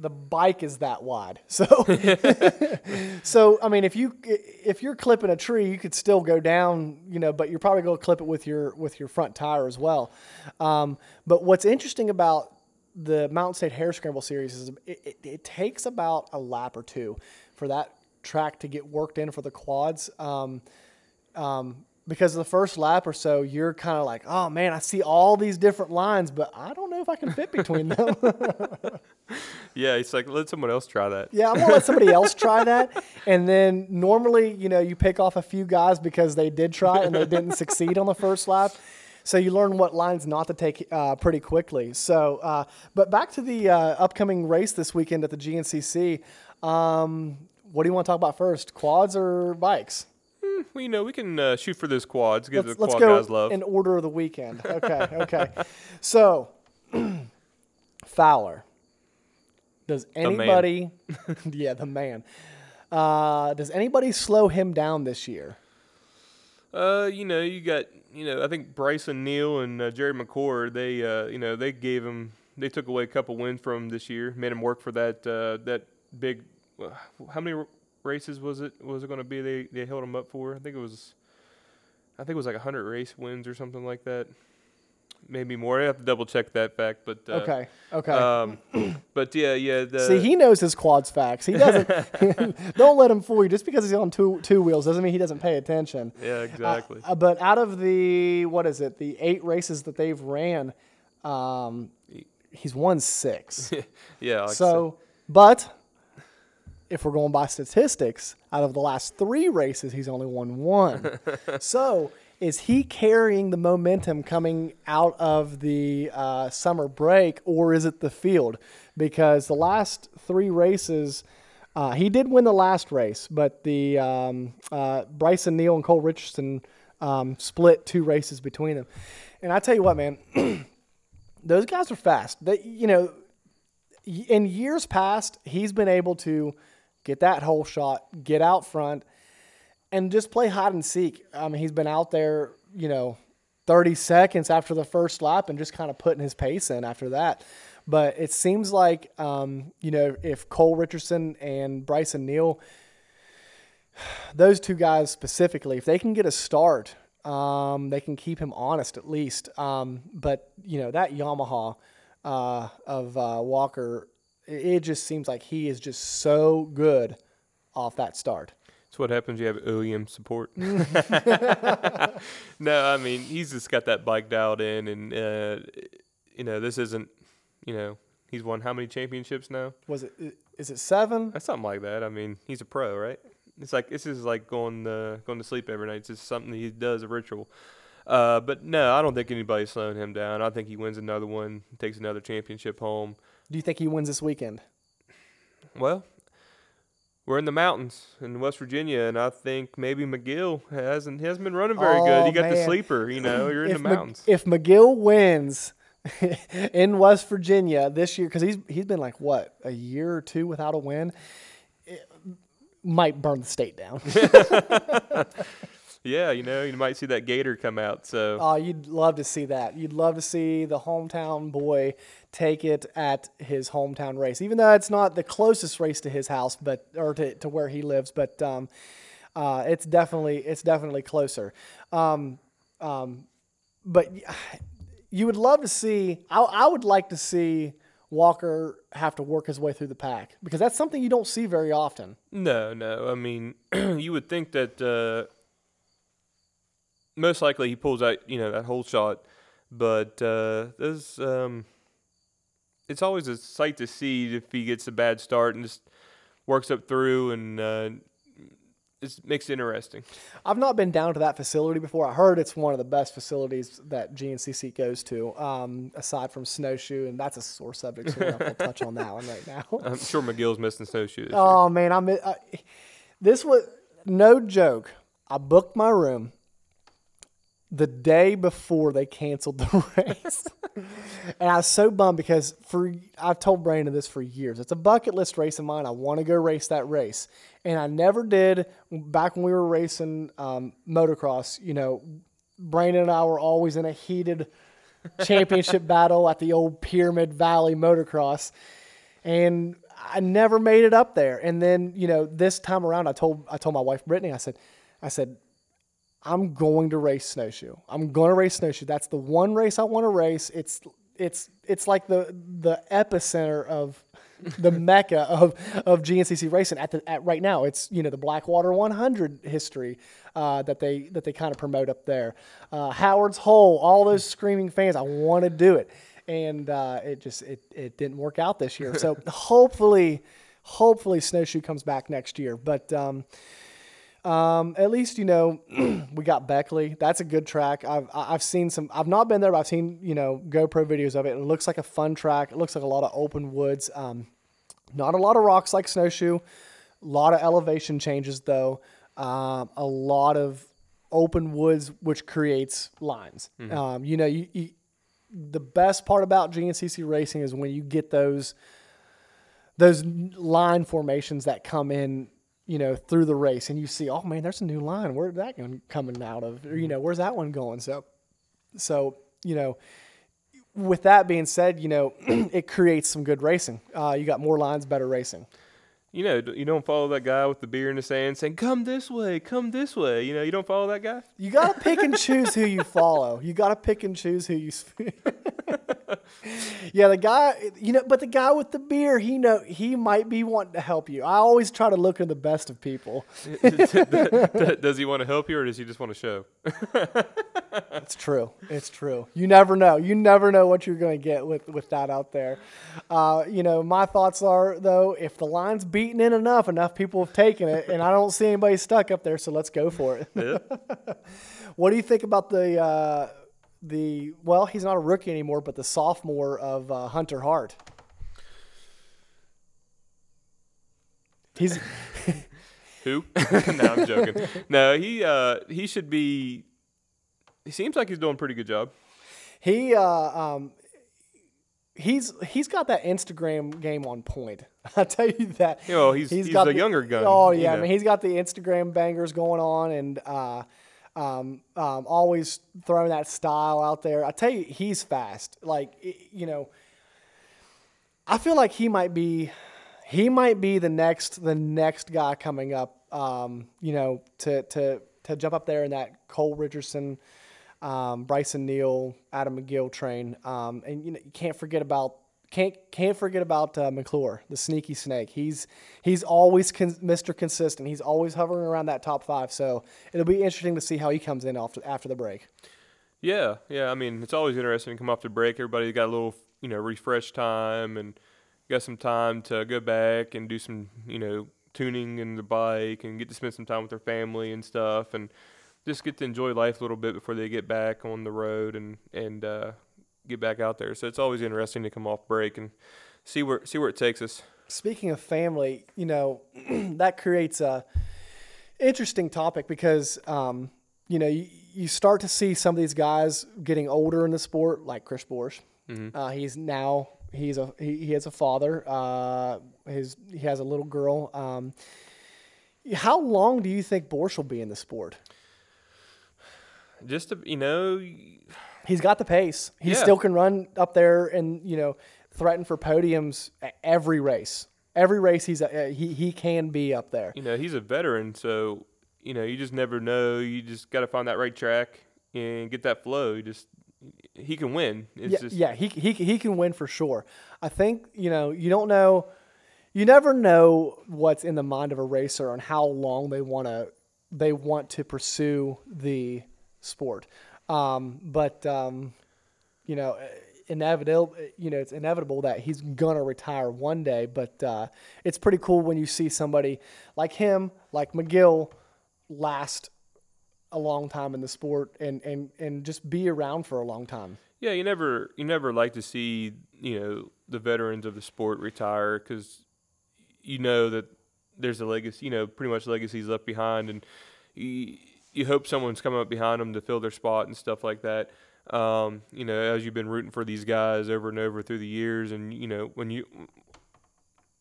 the bike is that wide. <laughs> So, <laughs> so I mean, if you if you're clipping a tree, you could still go down, you know, but you're probably going to clip it with your with your front tire as well. Um, but what's interesting about the Mountain State Hare Scramble series is it, it, it takes about a lap or two for that track to get worked in for the quads. Um, um, because the first lap or so, you're kind of like, oh man, I see all these different lines, but I don't know if I can fit between them. <laughs> Yeah, it's like let someone else try that. yeah, I'm gonna let somebody else try that. <laughs> And then normally, you know, you pick off a few guys because they did try and they didn't <laughs> succeed on the first lap. So you learn what lines not to take uh, pretty quickly. So, uh, but back to the uh, upcoming race this weekend at the GNCC. Um, what do you want to talk about first, quads or bikes? You know, we can uh, shoot for those quads. Give let's, the quad guys love. in order of the weekend. Okay, okay. so, <clears throat> Fowler. Does anybody, <laughs> yeah, the man. Uh, does anybody slow him down this year? Uh, you know, you got, you know, I think Brycen Neal and uh, Jerry McCord, they, uh, you know, they gave him, they took away a couple wins from him this year, made him work for that, uh, that big. Uh, how many races was it? Was it going to be? They they held him up for. I think it was. I think it was like hundred race wins or something like that. Maybe more. I have to double check that fact, but uh, Okay, okay. Um, <clears throat> but yeah, yeah. The, See, he knows his quads facts. He doesn't. <laughs> <laughs> don't let him fool you. Just because he's on two two wheels doesn't mean he doesn't pay attention. yeah, exactly. Uh, but out of the what is it? The eight races that they've ran, um, he's won six. <laughs> yeah. Like so, but if we're going by statistics, out of the last three races, he's only won one. <laughs> so, is he carrying the momentum coming out of the uh, summer break, or is it the field? Because the last three races, uh, he did win the last race, but the um, uh, Brycen Neal and Cole Richardson um, split two races between them. And I tell you what, man, <clears throat> those guys are fast. They, you know, in years past, he's been able to get that whole shot, get out front, and just play hide and seek. I mean, he's been out there, you know, 30 seconds after the first lap and just kind of putting his pace in after that. But it seems like, um, you know, if Cole Richardson and Brycen Neal, <sighs> those two guys specifically, if they can get a start, um, they can keep him honest at least. Um, but you know that Yamaha uh, of uh, Walker, it, just seems like he is just so good off that start. That's what happens. You have OEM support. <laughs> <laughs> no, I mean he's just got that bike dialed in, and uh, you know this isn't. You know he's won how many championships now? Was it? Is it seven? That's something like that. I mean he's a pro, right? It's like this is like going uh, going to sleep every night. It's just something he does, a ritual. Uh, but no, I don't think anybody's slowing him down. I think he wins another one, takes another championship home. Do you think he wins this weekend? Well, we're in the mountains in West Virginia, and I think maybe McGill hasn't hasn't been running very Oh, good. You oh, got the sleeper, you know. You're in if the mountains. if McGill wins <laughs> in West Virginia this year, because he's he's been like what a year or two without a win, it might burn the state down. <laughs> <laughs> yeah, you know, you might see that gator come out. So Oh, you'd love to see that. You'd love to see the hometown boy take it at his hometown race, even though it's not the closest race to his house, but or to, to where he lives. But um, uh, it's definitely it's definitely closer. Um, um, but you would love to see. I, I would like to see Walker have to work his way through the pack because that's something you don't see very often. no, no. I mean, <clears throat> you would think that uh, most likely he pulls out, you know, that whole shot, but uh, there's um, it's always a sight to see if he gets a bad start and just works up through and uh, it makes it interesting. I've not been down to that facility before. I heard it's one of the best facilities that GNCC goes to, um, aside from Snowshoe, and that's a sore subject, so we're not going <laughs> to touch on that one right now. <laughs> I'm sure McGill's missing snowshoes. Oh man, I'm. I, this was no joke. I booked my room. The day before they canceled the <laughs> race. and I was so bummed because for I've told Brandon this for years. It's a bucket list race of mine. I want to go race that race, and I never did. Back when we were racing um, motocross, you know, Brandon and I were always in a heated championship <laughs> battle at the old Pyramid Valley Motocross, and I never made it up there. And then you know, this time around, I told I told my wife Brittany, I said, I said I'm going to race snowshoe. I'm going to race snowshoe. That's the one race I want to race. It's it's it's like the the epicenter of the <laughs> mecca of of GNCC racing at the at right now. It's you know the Blackwater 100 history uh, that they that they kind of promote up there. Uh, Howard's Hole, all those screaming fans. I want to do it, and uh, it just it it didn't work out this year. So <laughs> hopefully, hopefully snowshoe comes back next year. But um, um, at least you know <clears throat> we got Beckley. That's a good track. I've I've seen some. I've not been there, but I've seen you know GoPro videos of it. It looks like a fun track. It looks like a lot of open woods. Um, not a lot of rocks like snowshoe. A lot of elevation changes though. Um, a lot of open woods, which creates lines. Um, you know, you, you the best part about GNCC racing is when you get those those line formations that come in, you know, through the race, and you see, oh man, there's a new line. Where's that one coming out of? Or, you know, where's that one going? So, so you know, with that being said, you know, <clears throat> it creates some good racing. Uh, you got more lines, better racing. You know, you don't follow that guy with the beer in his hand saying, "Come this way, come this way." You know, you don't follow that guy. You got to <laughs> pick and choose who you follow. You got to pick and choose who you. Yeah, the guy, you know, but the guy with the beer, he know he might be wanting to help you. I always try to look at the best of people. <laughs> does he want to help you, or does he just want to show? <laughs> It's true. It's true. You never know. You never know what you're going to get with with that out there. Uh, you know, my thoughts are though, if the line's beaten in enough, enough people have taken it, and I don't see anybody stuck up there, so let's go for it. Yeah. <laughs> What do you think about the uh, the well? He's not a rookie anymore, but the sophomore of uh, Hunter Hart. He's <laughs> Who? <laughs> no, I'm joking. No, he uh, he should be. He seems like he's doing a pretty good job. he uh, um, he's he's got that Instagram game on point. <laughs> I tell you that. You know, he's- he's a younger gun, Oh you yeah, I mean he's got the Instagram bangers going on and uh, um, um, always throwing that style out there. I tell you, he's fast. Like you know, I feel like he might be he might be the next the next guy coming up. Um, you know, to to to jump up there in that Cole Richardson, um, Brycen Neal, Adam McGill train. Um, and you know, you can't forget about can't can't forget about uh, McClure, the sneaky snake. He's he's always con- Mr. Consistent. He's always hovering around that top five. So it'll be interesting to see how he comes in after after the break. Yeah, yeah. I mean, it's always interesting to come off the break. Everybody's got a little, you know, refresh time and got some time to go back and do some, you know, tuning in the bike and get to spend some time with their family and stuff and just get to enjoy life a little bit before they get back on the road and and uh, get back out there. So it's always interesting to come off break and see where see where it takes us. Speaking of family, you know, <clears throat> that creates a interesting topic because, um, you know, you, you start to see some of these guys getting older in the sport, like Chris Borich. Uh, he's now he's a he, he is a father. Uh, his he has a little girl. Um, how long do you think Borich will be in the sport? Just to, you know, He's got the pace. He Yeah. still can run up there and you know threaten for podiums every race. Every race he's uh, he he can be up there. you know, he's a veteran, so you know, you just never know. You just got to find that right track and get that flow. You just he can win. It's yeah, just yeah, he he he can win for sure. I think you know you don't know, you never know what's in the mind of a racer and how long they want to they want to pursue the sport. Um, but um, you know, inevitable. You know, it's inevitable that he's gonna retire one day. But uh, it's pretty cool when you see somebody like him, like McGill, last a long time in the sport and and and just be around for a long time. yeah. You never you never like to see you know the veterans of the sport retire because you know that there's a legacy. You know, pretty much legacies left behind, and you hope someone's coming up behind them to fill their spot and stuff like that. Um, you know, as you've been rooting for these guys over and over through the years, and you know when you,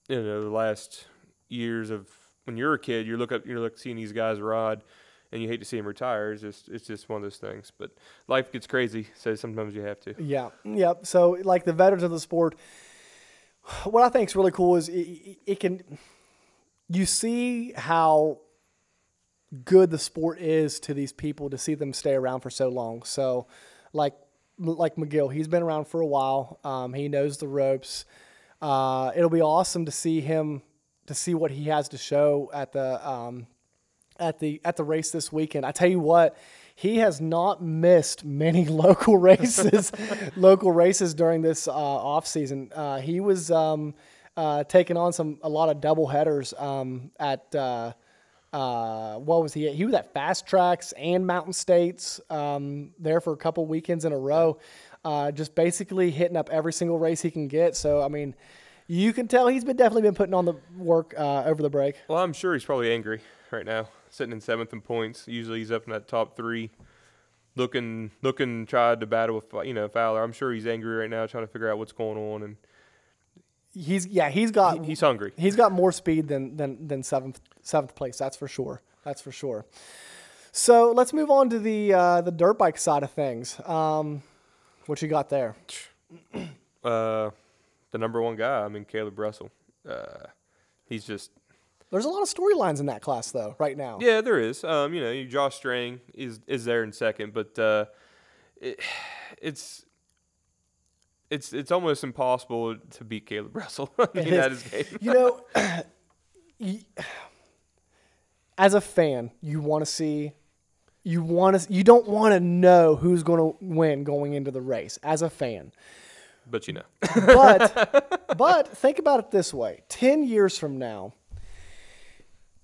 you know, the last years of when you're a kid, you look up, you're look seeing these guys ride, and you hate to see them retire. It's just it's just one of those things. But life gets crazy, so sometimes you have to. Yeah, yeah. So like the veterans of the sport, what I think is really cool is it, it can you see how good the sport is to these people to see them stay around for so long. So like like McGill, he's been around for a while. Um, he knows the ropes. Uh, it'll be awesome to see him to see what he has to show at the um, at the at the race this weekend. I tell you what, he has not missed many <laughs> local races, <laughs> local races during this uh, off season. Uh, he was um, uh, taking on some a lot of double headers um, at uh, uh, what was he? At? He was at FastTraxx and Mountain States um, there for a couple weekends in a row, uh, just basically hitting up every single race he can get. So I mean. You can tell he's been definitely been putting on the work over the break. Well, I'm sure he's probably angry right now sitting in seventh in points. Usually he's up in that top three, looking looking tried to battle with you know Fowler. I'm sure he's angry right now, trying to figure out what's going on and. He's yeah he's got he's hungry. He's got more speed than than than seventh seventh place. That's for sure. That's for sure. So let's move on to the uh, the dirt bike side of things. Um, what you got there? <clears throat> Uh, the number one guy. I mean, Caleb Russell. Uh, he's just there's a lot of storylines in that class, though, right now. Yeah, there is. Um, you know, you Josh Strang is is there in second, but uh, it, <sighs> it's it's it's almost impossible to beat Caleb Russell. <laughs> mean, that is game. you know, <clears throat> as a fan, you want to see. You want to. You don't want to know who's going to win going into the race. As a fan, but you know. but <laughs> but think about it this way: ten years from now,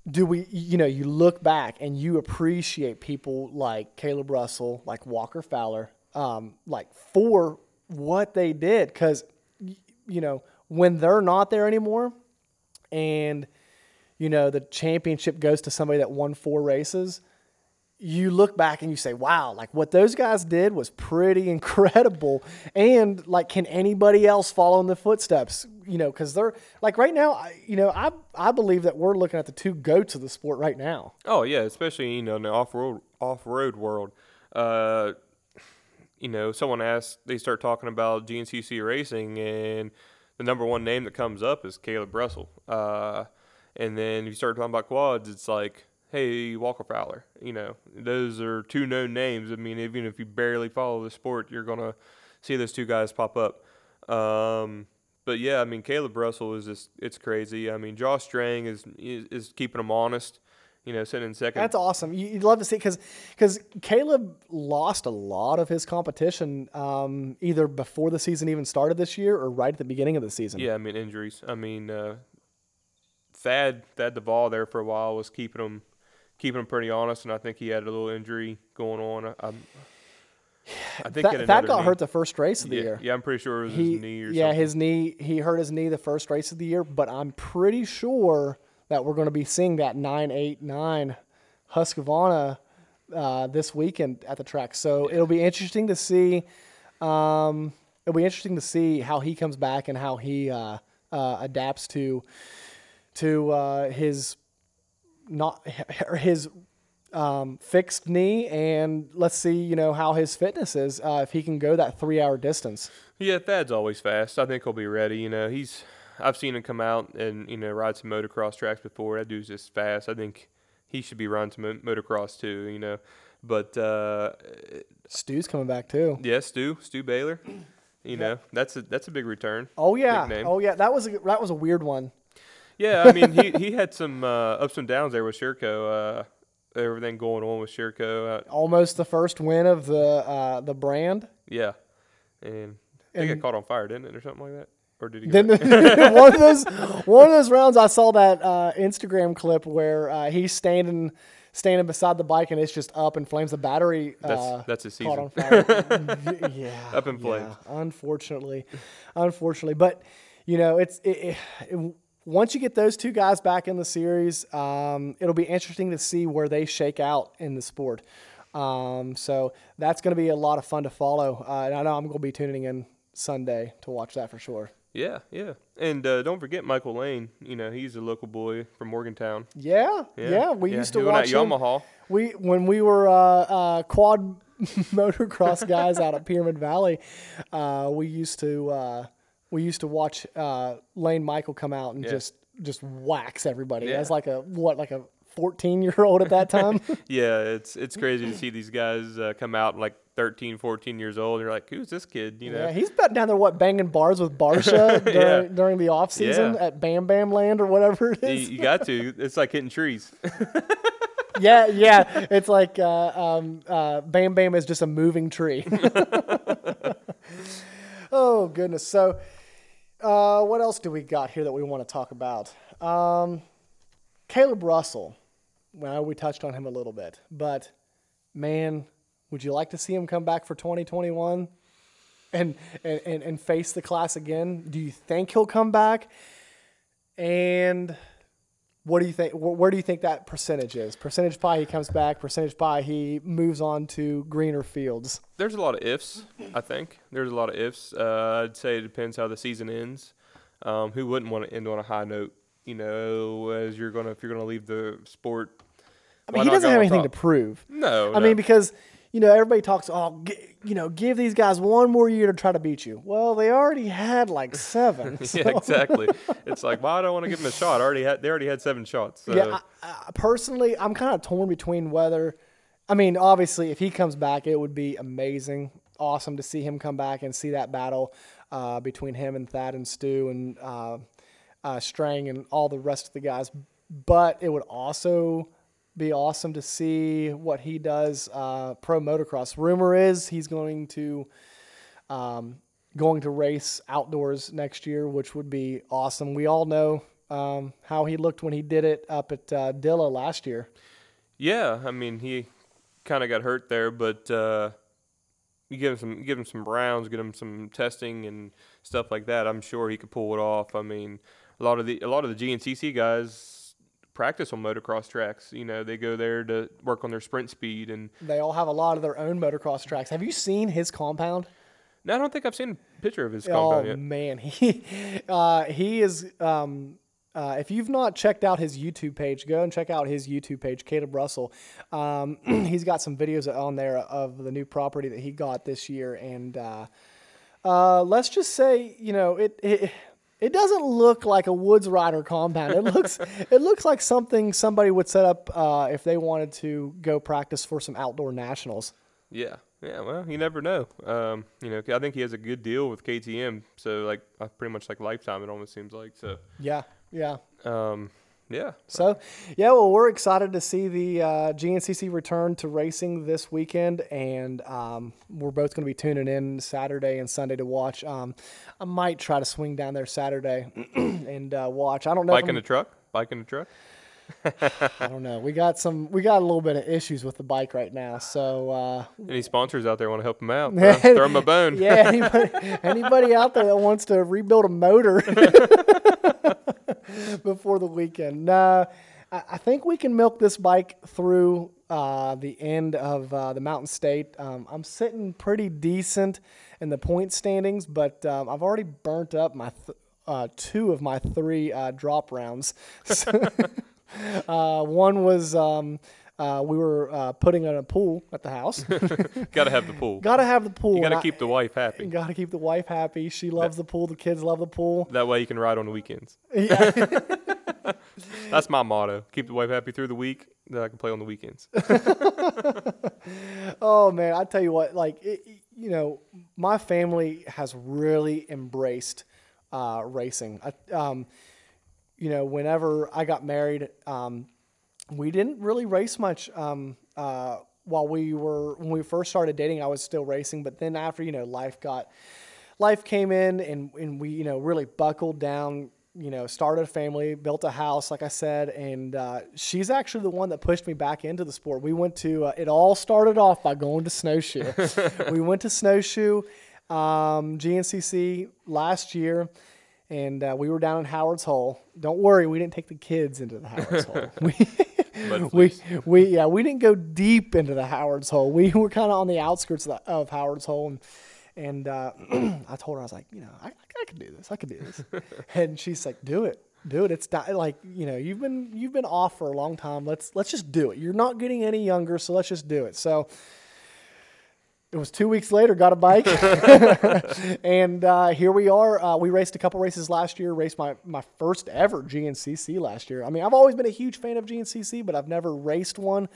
do we you know you look back and you appreciate people like Caleb Russell, like Walker Fowler, um, like for what they did because you know when they're not there anymore, and you know the championship goes to somebody that won four races you look back and you say, wow, like what those guys did was pretty <laughs> incredible. And like, can anybody else follow in the footsteps? You know, because they're like right now, you know, I I believe that we're looking at the two goats of the sport right now. Oh yeah, especially you know in the off road off road world. Uh, you know, someone asks, they start talking about GNCC racing, and the number one name that comes up is Caleb Russell. Uh, and then you start talking about quads, it's like hey, Walker Fowler. You know, those are two known names. I mean, even if you barely follow the sport, you're gonna see those two guys pop up. Um, but yeah, I mean, Caleb Russell is just it's crazy. I mean, Josh Strang is is, is keeping them honest. You know, sitting in second. That's awesome. You'd love to see because because Caleb lost a lot of his competition um, either before the season even started this year or right at the beginning of the season. Yeah, I mean injuries. I mean, uh, Thad Thad Duvall there for a while was keeping him keeping him pretty honest, and I think he had a little injury going on. I, I'm, I think that, that got knee. hurt the first race of the yeah, year. Yeah, I'm pretty sure it was he, his knee or yeah, something. his knee. He hurt his knee the first race of the year, but I'm pretty sure that we're going to be seeing that nine eight nine Husqvarna uh, this weekend at the track. So it'll be interesting to see. Um, it'll be interesting to see how he comes back and how he uh, uh, adapts to to uh, his not <laughs> his um, fixed knee, and let's see, you know, how his fitness is uh, if he can go that three-hour distance. Yeah, Thad's always fast. I think he'll be ready. You know, he's I've seen him come out and you know ride some motocross tracks before. That dude's just fast. I think he should be riding some motocross too. You know, but uh, Stu's coming back too. Yeah, Stu, Stu Baylor. <clears throat> You know, that's a that's a big return. Oh yeah, oh yeah. That was a, that was a weird one. Yeah, I mean, he, <laughs> he had some uh, ups and downs there with Sherco. Uh, everything going on with Sherco. Uh, Almost the first win of the uh, the brand. Yeah, and I think it caught on fire, didn't it, or something like that? Or did he? <laughs> Then one of those <laughs> one of those rounds, I saw that uh, Instagram clip where uh, he's standing standing beside the bike and it's just up in flames. The battery that's uh, that's his season. <laughs> yeah, up in flames. Yeah, unfortunately, unfortunately, but you know it's it, it, once you get those two guys back in the series, um, it'll be interesting to see where they shake out in the sport. Um, so that's going to be a lot of fun to follow. Uh, and I know I'm going to be tuning in Sunday to watch that for sure. Yeah, yeah. And uh, don't forget Michael Layne. You know, he's a local boy from Morgantown. Yeah, yeah. we used to he watch at him. Yamaha. We when we were uh, uh, quad <laughs> motocross guys out at Pyramid Valley, uh, we used to uh, we used to watch uh, Layne Michael come out and Yeah. just just wax everybody Yeah. as like a what like a 14 year old at that time. <laughs> Yeah, it's it's crazy to see these guys uh, come out like 13, 14 years old. You're like, who's this kid? You know? yeah, he's about down there what banging bars with <laughs> Barcia during, Yeah. during the off season Yeah. at Bam Bam Land or whatever it you, you got to. It's like hitting trees. <laughs> yeah, yeah. It's like uh, um, uh, Bam Bam is just a moving tree. oh goodness. So, uh, what else do we got here that we want to talk about? Um, Caleb Russell. Well, we touched on him a little bit, but man, would you like to see him come back for 2021 and and, and, and face the class again? Do you think he'll come back? And what do you think? wh- Where do you think that percentage is? Percentage pie he comes back. Percentage pie he moves on to greener fields. There's a lot of ifs. I think there's a lot of ifs. Uh, I'd say it depends how the season ends. Um, who wouldn't want to end on a high note? You know, as you're gonna if you're gonna leave the sport. I mean, he doesn't have anything to prove. No, I no. mean, because you know everybody talks. Oh, g- you know, give these guys one more year to try to beat you. Well, they already had like seven. <laughs> so- yeah, exactly. it's like, well, I don't want to give them a shot. I already had they already had seven shots. So. Yeah, I, I, personally, I'm kind of torn between whether. I mean, obviously, if he comes back, it would be amazing, awesome to see him come back and see that battle uh, between him and Thad and Stu and uh, uh, Strang and all the rest of the guys. But it would also be awesome to see what he does uh, pro motocross. Rumor is he's going to um, going to race outdoors next year, which would be awesome. We all know um, how he looked when he did it up at uh, Dilla last year. Yeah, I mean he kind of got hurt there, but uh, you give him some give him some rounds, get him some testing and stuff like that. I'm sure he could pull it off. I mean, a lot of the a lot of the GNCC guys practice on motocross tracks. You know, they go there to work on their sprint speed, and They all have a lot of their own motocross tracks. Have you seen his compound? no, I don't think I've seen a picture of his Oh compound yet. man, <laughs> he uh, he is. Um, uh, if you've not checked out his YouTube page, go and check out his YouTube page, Caleb Russell. Um, <clears throat> he's got some videos on there of the new property that he got this year, and uh, uh, let's just say, you know, it. it it doesn't look like a Woods Rider compound. It looks <laughs> it looks like something somebody would set up uh, if they wanted to go practice for some outdoor nationals. Yeah, yeah. Well, you never know. Um, you know, I think he has a good deal with KTM, so like uh, pretty much like lifetime. It almost seems like so. Yeah, yeah. Um, yeah, So, yeah, well, we're excited to see the uh, GNCC return to racing this weekend, and um, we're both going to be tuning in Saturday and Sunday to watch. Um, I might try to swing down there Saturday <clears throat> and uh, watch. I don't know. bike in the truck, bike in the truck. I don't know. We got some. We got a little bit of issues with the bike right now. So, uh, Any sponsors out there want to help him out? <laughs> Throw, throw him a bone. yeah, anybody, anybody out there that wants to rebuild a motor <laughs> <laughs> before the weekend. I think we can milk this bike through uh, the end of uh, the Mountain State. Um, I'm sitting pretty decent in the point standings, but um, I've already burnt up my th- uh, two of my three uh, drop rounds. <laughs> uh, one was. Um, uh, we were uh, putting in a pool at the house. <laughs> Got to have the pool. Got to have the pool. you got and to I- keep the wife happy. Got to keep the wife happy. She loves the pool. The kids love the pool. That way you can ride on the weekends. <laughs> Yeah. <laughs> That's my motto. Keep the wife happy through the week, then I can play on the weekends. oh man, I tell you what, like it, you know, my family has really embraced uh, racing. I, um, you know, whenever I got married, um, we didn't really race much. Um, uh, while we were when we first started dating, I was still racing, but then after you know life got life came in and and we you know really buckled down. You know, started a family, built a house, like I said, and uh, she's actually the one that pushed me back into the sport. We went to. Uh, it all started off by going to snowshoe. <laughs> we went to snowshoe, um, GNCC last year, and uh, we were down in Howard's Hole. Don't worry, we didn't take the kids into the Howard's Hole. <laughs> We, <laughs> we, we, yeah, we didn't go deep into the Howard's Hole. We were kind of on the outskirts of, the, of Howard's Hole, and and uh, <clears throat> I told her I was like, you know, I, I could do this. I could do this. <laughs> and she's like, do it, do it. It's not like you know, you've been you've been off for a long time. Let's let's just do it. You're not getting any younger, so let's just do it. So. It was two weeks later, got a bike, <laughs> <laughs> and uh, here we are. Uh, we raced a couple races last year. Raced my, my first ever GNCC last year. I mean, I've always been a huge fan of GNCC, but I've never raced one,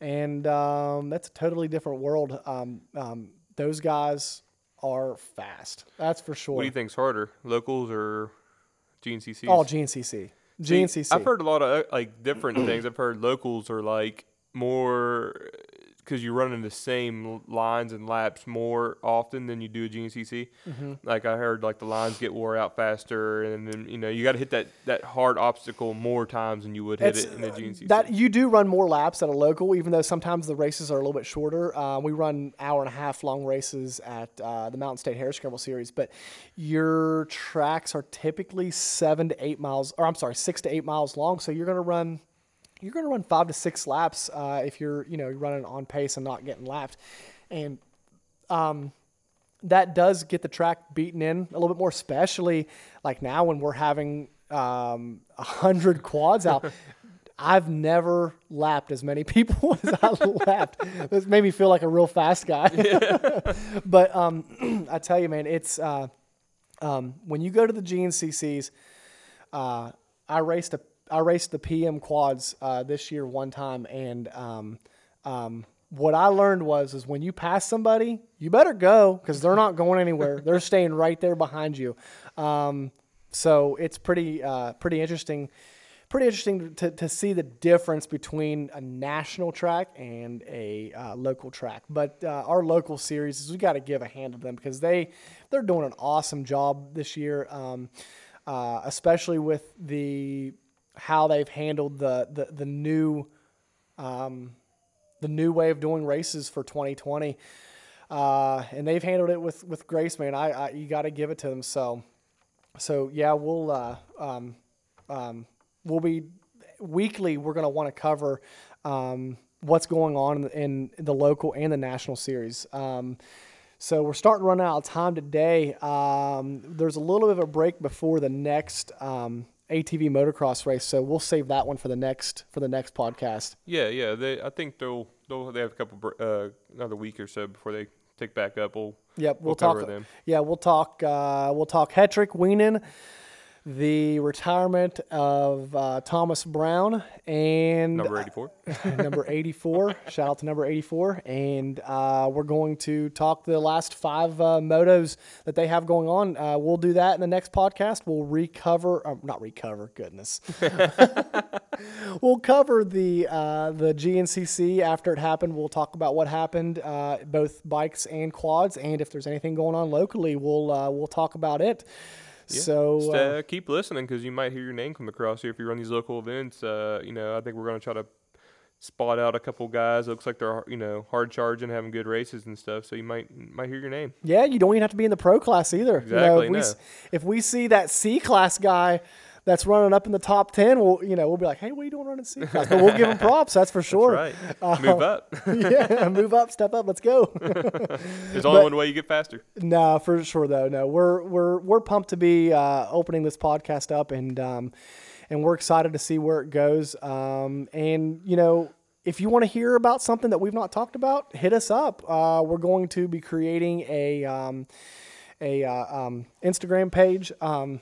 and um, that's a totally different world. Um, um, those guys are fast. That's for sure. What do you think's harder, locals or GNCCs? Oh, GNCC, See, GNCC. I've heard a lot of uh, like different things. I've heard locals are like more because you're running the same lines and laps more often than you do a GNCC. Mm-hmm. Like I heard, like the lines get wore out faster, and then you know you got to hit that that hard obstacle more times than you would hit It's, it in the GNCC. That you do run more laps at a local, even though sometimes the races are a little bit shorter. Uh, we run hour and a half long races at uh, the Mountain State Hare Scramble Series, but your tracks are typically seven to eight miles, or I'm sorry, six to eight miles long. So you're going to run. You're going to run five to six laps uh, if you're, you know, running on pace and not getting lapped, and um, that does get the track beaten in a little bit more, especially like now when we're having um, a hundred quads out. <laughs> I've never lapped as many <laughs> people as I lapped. This made me feel like a real fast guy. <laughs> but um, <clears throat> I tell you, man, it's uh, um, when you go to the GNCCs. Uh, I raced a I raced the PM quads uh, this year one time, and um, um, what I learned was is when you pass somebody, you better go because they're not going anywhere. they're <laughs> staying right there behind you. Um, so it's pretty uh, pretty interesting. Pretty interesting to, to see the difference between a national track and a uh, local track. But uh, our local series, we got to give a hand to them because they they're doing an awesome job this year, um, uh, especially with the how they've handled the the, the new um, the new way of doing races for 2020, uh, and they've handled it with with grace, man. I, I you got to give it to them. So, so yeah, we'll uh, um, um, we'll be weekly. We're gonna want to cover um, what's going on in, in the local and the national series. Um, so we're starting to run out of time today. Um, there's a little bit of a break before the next um, ATV motocross race, so we'll save that one for the next for the next podcast. yeah, yeah. They, I think they'll they'll they have a couple uh, another week or so before they take back up. We'll Yep, we'll, We'll talk. cover them. Yeah, we'll talk. Uh, we'll talk Hetrick Wienen, the retirement of uh, Thomas Brown, and number eighty four. <laughs> number 84. Shout out to number 84. And uh, we're going to talk the last five uh, motos that they have going on. Uh, we'll do that in the next podcast. We'll recover, uh, not recover, goodness. <laughs> we'll cover the uh, the GNCC after it happened. We'll talk about what happened, uh, both bikes and quads, and if there's anything going on locally, we'll uh, we'll talk about it. So Just, uh, uh, keep listening because you might hear your name come across here if you run these local events. Uh, you know, I think we're going to try to spot out a couple guys. It looks like they're you know hard charging, having good races and stuff. So you might might hear your name. Yeah, you don't even have to be in the pro class either. You know, Exactly, if, no. s- if we see that C class guy that's running up in the top ten, we'll you know we'll be like, hey, what are you doing running C class? But we'll give him <laughs> props. That's for sure. Right, move up. <laughs> yeah, move up, step up, let's go. <laughs> There's only one way you get faster. no, for sure though. No, we're we're we're pumped to be uh, opening this podcast up, and um, and we're excited to see where it goes. Um, and you know. If you want to hear about something that we've not talked about, hit us up. Uh, we're going to be creating a um, a uh, um, Instagram page. Um,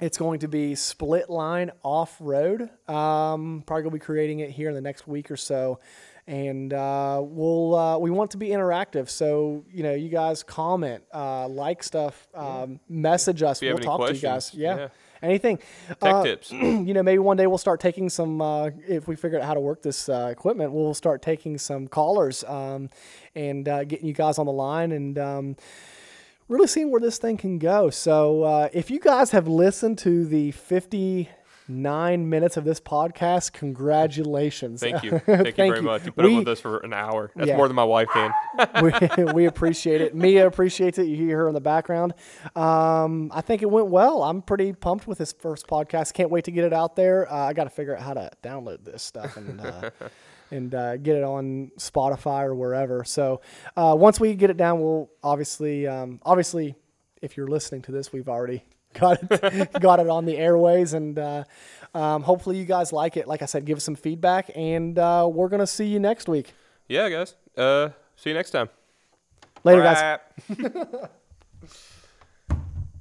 it's going to be Splitline Off Road. Um, probably gonna be creating it here in the next week or so, and uh, we'll uh, we want to be interactive. So you know, you guys comment, uh, like stuff, um, message us. We'll talk to you guys. Yeah. yeah. Anything. Tech Uh, tips. <clears throat> you know, maybe one day we'll start taking some. Uh, if we figure out how to work this uh, equipment, we'll start taking some callers um, and uh, getting you guys on the line and. Um, really seeing where this thing can go. So, uh, if you guys have listened to the 59 minutes of this podcast. Congratulations. Thank you. <laughs> Thank, you very much. You put We- up with us for an hour. That's Yeah. more than my wife can. <laughs> we, we appreciate it. Mia appreciates it. You hear her in the background. Um, I think it went well. I'm pretty pumped with this first podcast. Can't wait to get it out there. Uh, I got to figure out how to download this stuff and uh, <laughs> and uh, get it on Spotify or wherever. So uh, once we get it down, we'll obviously um, obviously if you're listening to this, we've already <laughs> got it <laughs> got it on the airways and. Uh, um, hopefully you guys like it. Like I said, give us some feedback, and uh, we're gonna see you next week. Yeah, guys. Uh, see you next time. Later, guys. <laughs>